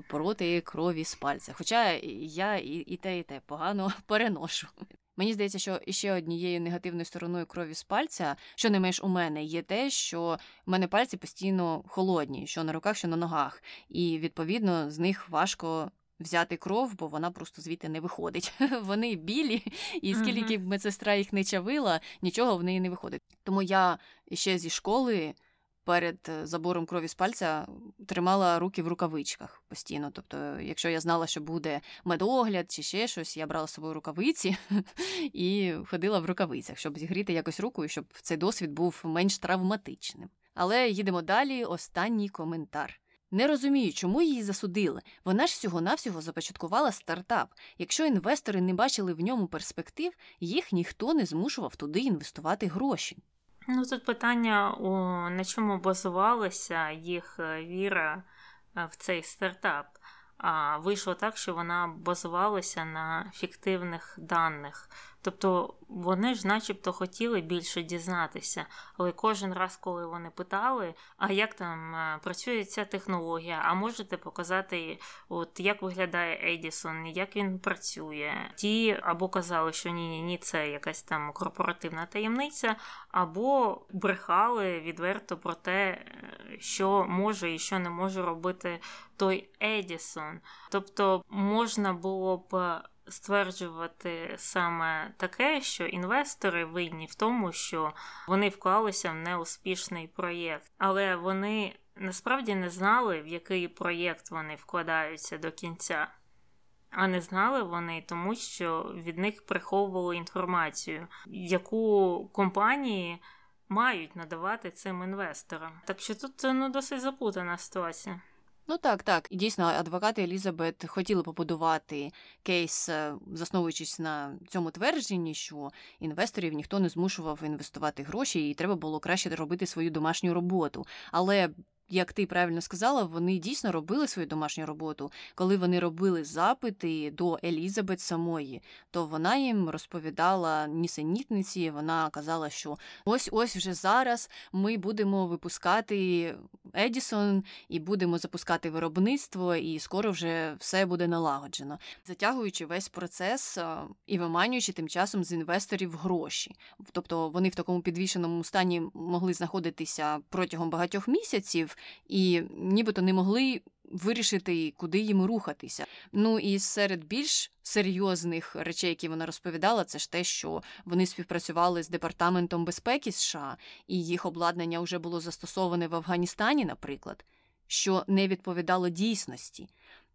проти крові з пальця. Хоча я і, і те, і те погано переношу. Мені здається, що ще однією негативною стороною крові з пальця, що не менш у мене, є те, що в мене пальці постійно холодні, що на руках, що на ногах, і відповідно з них важко. Взяти кров, бо вона просто звідти не виходить. Вони білі, і скільки б медсестра їх не чавила, нічого в неї не виходить. Тому я ще зі школи перед е, забором крові з пальця тримала руки в рукавичках постійно. Тобто, якщо я знала, що буде медогляд чи ще щось, я брала з собою рукавиці і ходила в рукавицях, щоб зігріти якось руку, і щоб цей досвід був менш травматичним. Але їдемо далі. Останній коментар. Не розумію, чому її засудили. Вона ж всього-навсього започаткувала стартап. Якщо інвестори не бачили в ньому перспектив, їх ніхто не змушував туди інвестувати гроші. Ну, тут питання, на чому базувалася їх е, віра е, в цей стартап. А вийшло так, що вона базувалася на фіктивних даних. Тобто вони ж, начебто, хотіли більше дізнатися, але кожен раз, коли вони питали, а як там е, працює ця технологія, а можете показати, от як виглядає Едісон, як він працює, ті або казали, що ні, ні, ні, це якась там корпоративна таємниця, або брехали відверто про те, е, що може і що не може робити той Едісон. Тобто можна було б стверджувати саме таке, що інвестори винні в тому, що вони вклалися в неуспішний проєкт, але вони насправді не знали, в який проєкт вони вкладаються до кінця. А не знали вони тому, що від них приховували інформацію, яку компанії мають надавати цим інвесторам. Так що тут ну, досить запутана ситуація. Ну так, так. І дійсно, адвокати Елізабет хотіли побудувати кейс, е, засновуючись на цьому твердженні, що інвесторів ніхто не змушував інвестувати гроші, і треба було краще робити свою домашню роботу. Але як ти правильно сказала, вони дійсно робили свою домашню роботу. Коли вони робили запити до Елізабет самої, то вона їм розповідала нісенітниці. Вона казала, що ось ось вже зараз ми будемо випускати Едісон і будемо запускати виробництво, і скоро вже все буде налагоджено, затягуючи весь процес і виманюючи тим часом з інвесторів гроші. Тобто вони в такому підвішеному стані могли знаходитися протягом багатьох місяців і нібито не могли вирішити, куди їм рухатися. Ну і серед більш серйозних речей, які вона розповідала, це ж те, що вони співпрацювали з департаментом безпеки США, і їх обладнання вже було застосоване в Афганістані, наприклад, що не відповідало дійсності.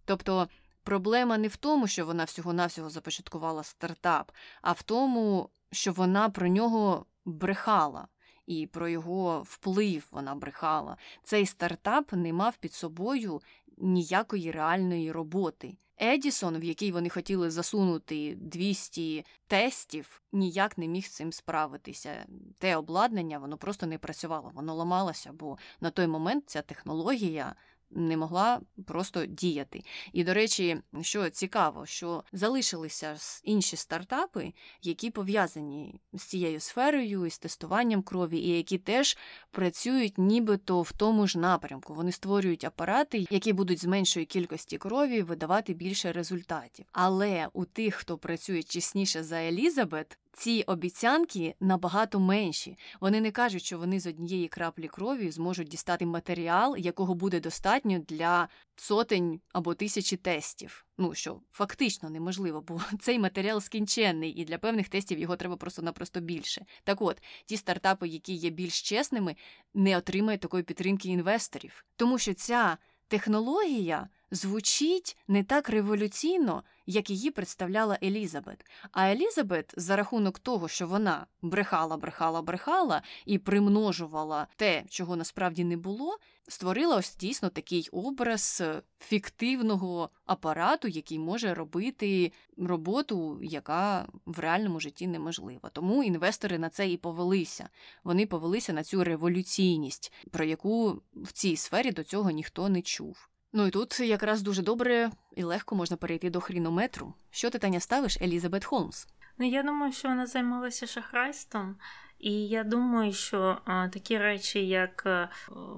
Тобто проблема не в тому, що вона всього-навсього започаткувала стартап, а в тому, що вона про нього брехала. І про його вплив вона брехала. Цей стартап не мав під собою ніякої реальної роботи. Едісон, в який вони хотіли засунути 200 тестів, ніяк не міг з цим справитися. Те обладнання воно просто не працювало, воно ламалося, бо на той момент ця технологія не могла просто діяти. І, до речі, що цікаво, що залишилися інші стартапи, які пов'язані з цією сферою, з тестуванням крові, і які теж працюють нібито в тому ж напрямку. Вони створюють апарати, які будуть з меншої кількості крові видавати більше результатів. Але у тих, хто працює чесніше за Елізабет, ці обіцянки набагато менші. Вони не кажуть, що вони з однієї краплі крові зможуть дістати матеріал, якого буде достатньо для сотень або тисячі тестів. Ну що фактично неможливо, бо цей матеріал скінченний, і для певних тестів його треба просто-напросто більше. Так от, ті стартапи, які є більш чесними, не отримають такої підтримки інвесторів, тому що ця технологія звучить не так революційно, як її представляла Елізабет. А Елізабет, за рахунок того, що вона брехала, брехала, брехала і примножувала те, чого насправді не було, створила ось дійсно такий образ фіктивного апарату, який може робити роботу, яка в реальному житті неможлива. Тому інвестори на це і повелися. Вони повелися на цю революційність, про яку в цій сфері до цього ніхто не чув. Ну і тут якраз дуже добре і легко можна перейти до хрінометру. Що ти Таня ставиш, Елізабет Холмс? Ну я думаю, що вона займалася шахрайством, і я думаю, що а, такі речі, як а,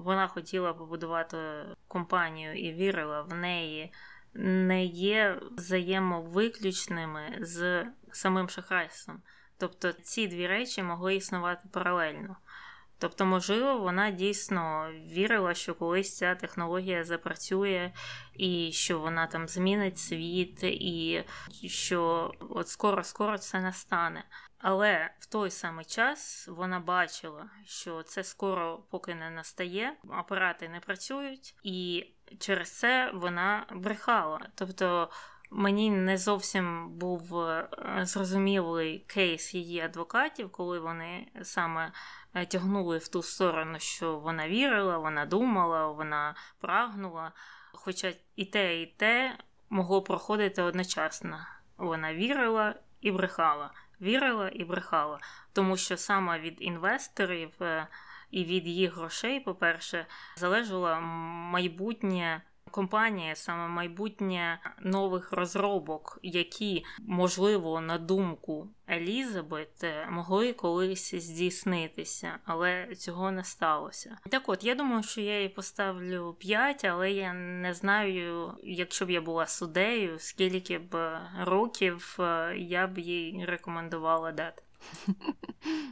вона хотіла побудувати компанію і вірила в неї, не є взаємовиключними з самим шахрайством. Тобто ці дві речі могли існувати паралельно. Тобто, можливо, вона дійсно вірила, що колись ця технологія запрацює, і що вона там змінить світ, і що от скоро-скоро це настане. Але в той самий час вона бачила, що це скоро поки не настає, апарати не працюють, і через це вона брехала. Тобто мені не зовсім був е, зрозумілий кейс її адвокатів, коли вони саме тягнули в ту сторону, що вона вірила, вона думала, вона прагнула. Хоча і те, і те могло проходити одночасно. Вона вірила і брехала, вірила і брехала, тому що саме від інвесторів е, і від їх грошей, по-перше, залежало майбутнє компанія, саме майбутнє нових розробок, які, можливо, на думку Елізабет, е, могли колись здійснитися, але цього не сталося. Так от, я думаю, що я їй поставлю 5, але я не знаю, якщо б я була суддею, скільки б років е, я б їй рекомендувала дати.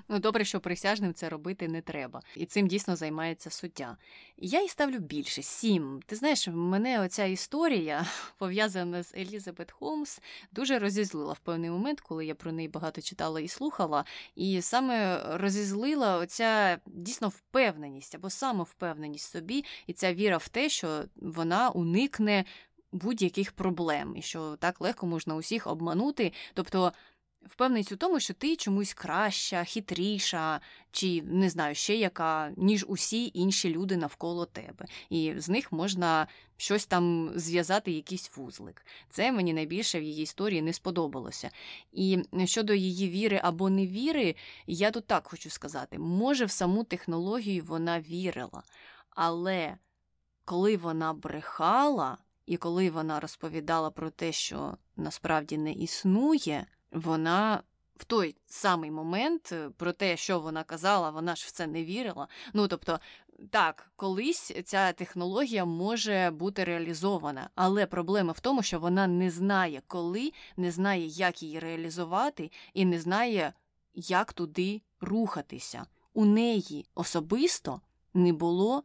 Ну, добре, що присяжним це робити не треба. І цим дійсно займається суддя. Я їй ставлю більше сім. Ти знаєш, мене оця історія, пов'язана з Елізабет Холмс, дуже розізлила в певний момент, коли я про неї багато читала і слухала. І саме розізлила оця дійсно впевненість або самовпевненість собі, і ця віра в те, що вона уникне будь-яких проблем, і що так легко можна усіх обманути. Тобто впевненість у тому, що ти чомусь краща, хитріша, чи не знаю, ще яка, ніж усі інші люди навколо тебе. І з них можна щось там зв'язати, якийсь вузлик. Це мені найбільше в її історії не сподобалося. І щодо її віри або невіри, я тут так хочу сказати: може, в саму технологію вона вірила, але коли вона брехала. І коли вона розповідала про те, що насправді не існує, вона в той самий момент е, про те, що вона казала, вона ж в це не вірила. Ну тобто, так, колись ця технологія може бути реалізована, але проблема в тому, що вона не знає, коли, не знає, як її реалізувати, і не знає, як туди рухатися. У неї особисто не було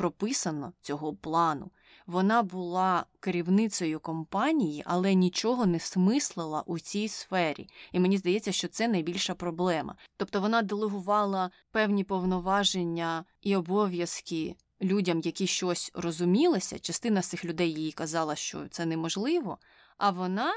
прописано цього плану. Вона була керівницею компанії, але нічого не смислила у цій сфері. І мені здається, що це найбільша проблема. Тобто вона делегувала певні повноваження і обов'язки людям, які щось розумілися, частина з цих людей їй казала, що це неможливо, а вона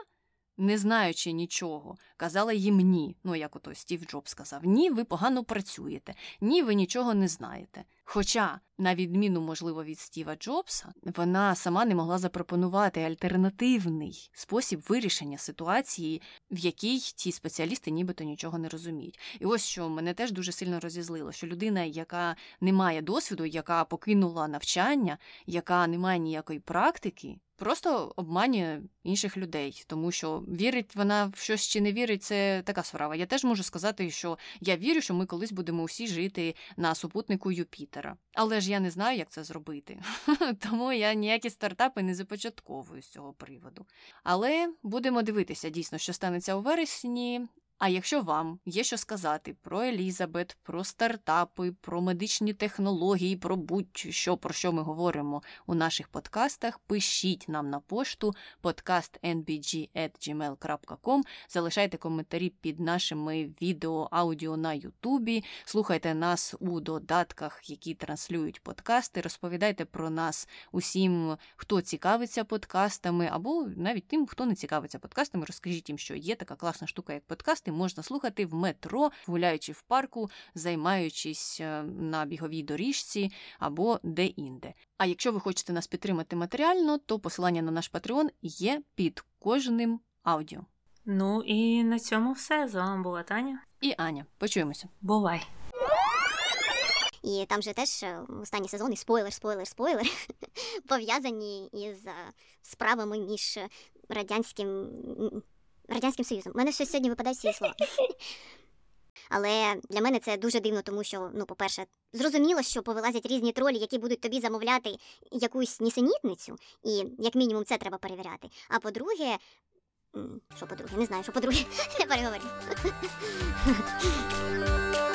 не знаючи нічого, казала їм ні. Ну, як ото Стів Джобс сказав: ні, ви погано працюєте, ні, ви нічого не знаєте. Хоча, на відміну, можливо, від Стіва Джобса, вона сама не могла запропонувати альтернативний спосіб вирішення ситуації, в якій ці спеціалісти нібито нічого не розуміють. І ось що мене теж дуже сильно розізлило, що людина, яка не має досвіду, яка покинула навчання, яка не має ніякої практики, просто обманює інших людей, тому що вірить вона в щось чи не вірить, це така справа. Я теж можу сказати, що я вірю, що ми колись будемо усі жити на супутнику Юпітера. Але ж я не знаю, як це зробити. Тому я ніякі стартапи не започатковую з цього приводу. Але будемо дивитися дійсно, що станеться у вересні. А якщо вам є що сказати про Елізабет, про стартапи, про медичні технології, про будь-що, про що ми говоримо у наших подкастах, пишіть нам на пошту podcastnbg.gmail.com, залишайте коментарі під нашими відео, аудіо на Ютубі, слухайте нас у додатках, які транслюють подкасти, розповідайте про нас усім, хто цікавиться подкастами, або навіть тим, хто не цікавиться подкастами, розкажіть їм, що є така класна штука, як подкасти можна слухати в метро, гуляючи в парку, займаючись е, на біговій доріжці або де-інде. А якщо ви хочете нас підтримати матеріально, то посилання на наш Patreon є під кожним аудіо. Ну і на цьому все. З вами була Таня і Аня. Почуємося. Бувай! І там же теж е, останні сезони спойлер, спойлер, спойлер пов'язані із е, справами між радянським Радянським Союзом. У мене щось сьогодні випадають всі слова. Але для мене це дуже дивно, тому що, ну, по-перше, зрозуміло, що повилазять різні тролі, які будуть тобі замовляти якусь нісенітницю, і як мінімум це треба перевіряти. А по-друге, що по-друге, не знаю, що по-друге, переговорю.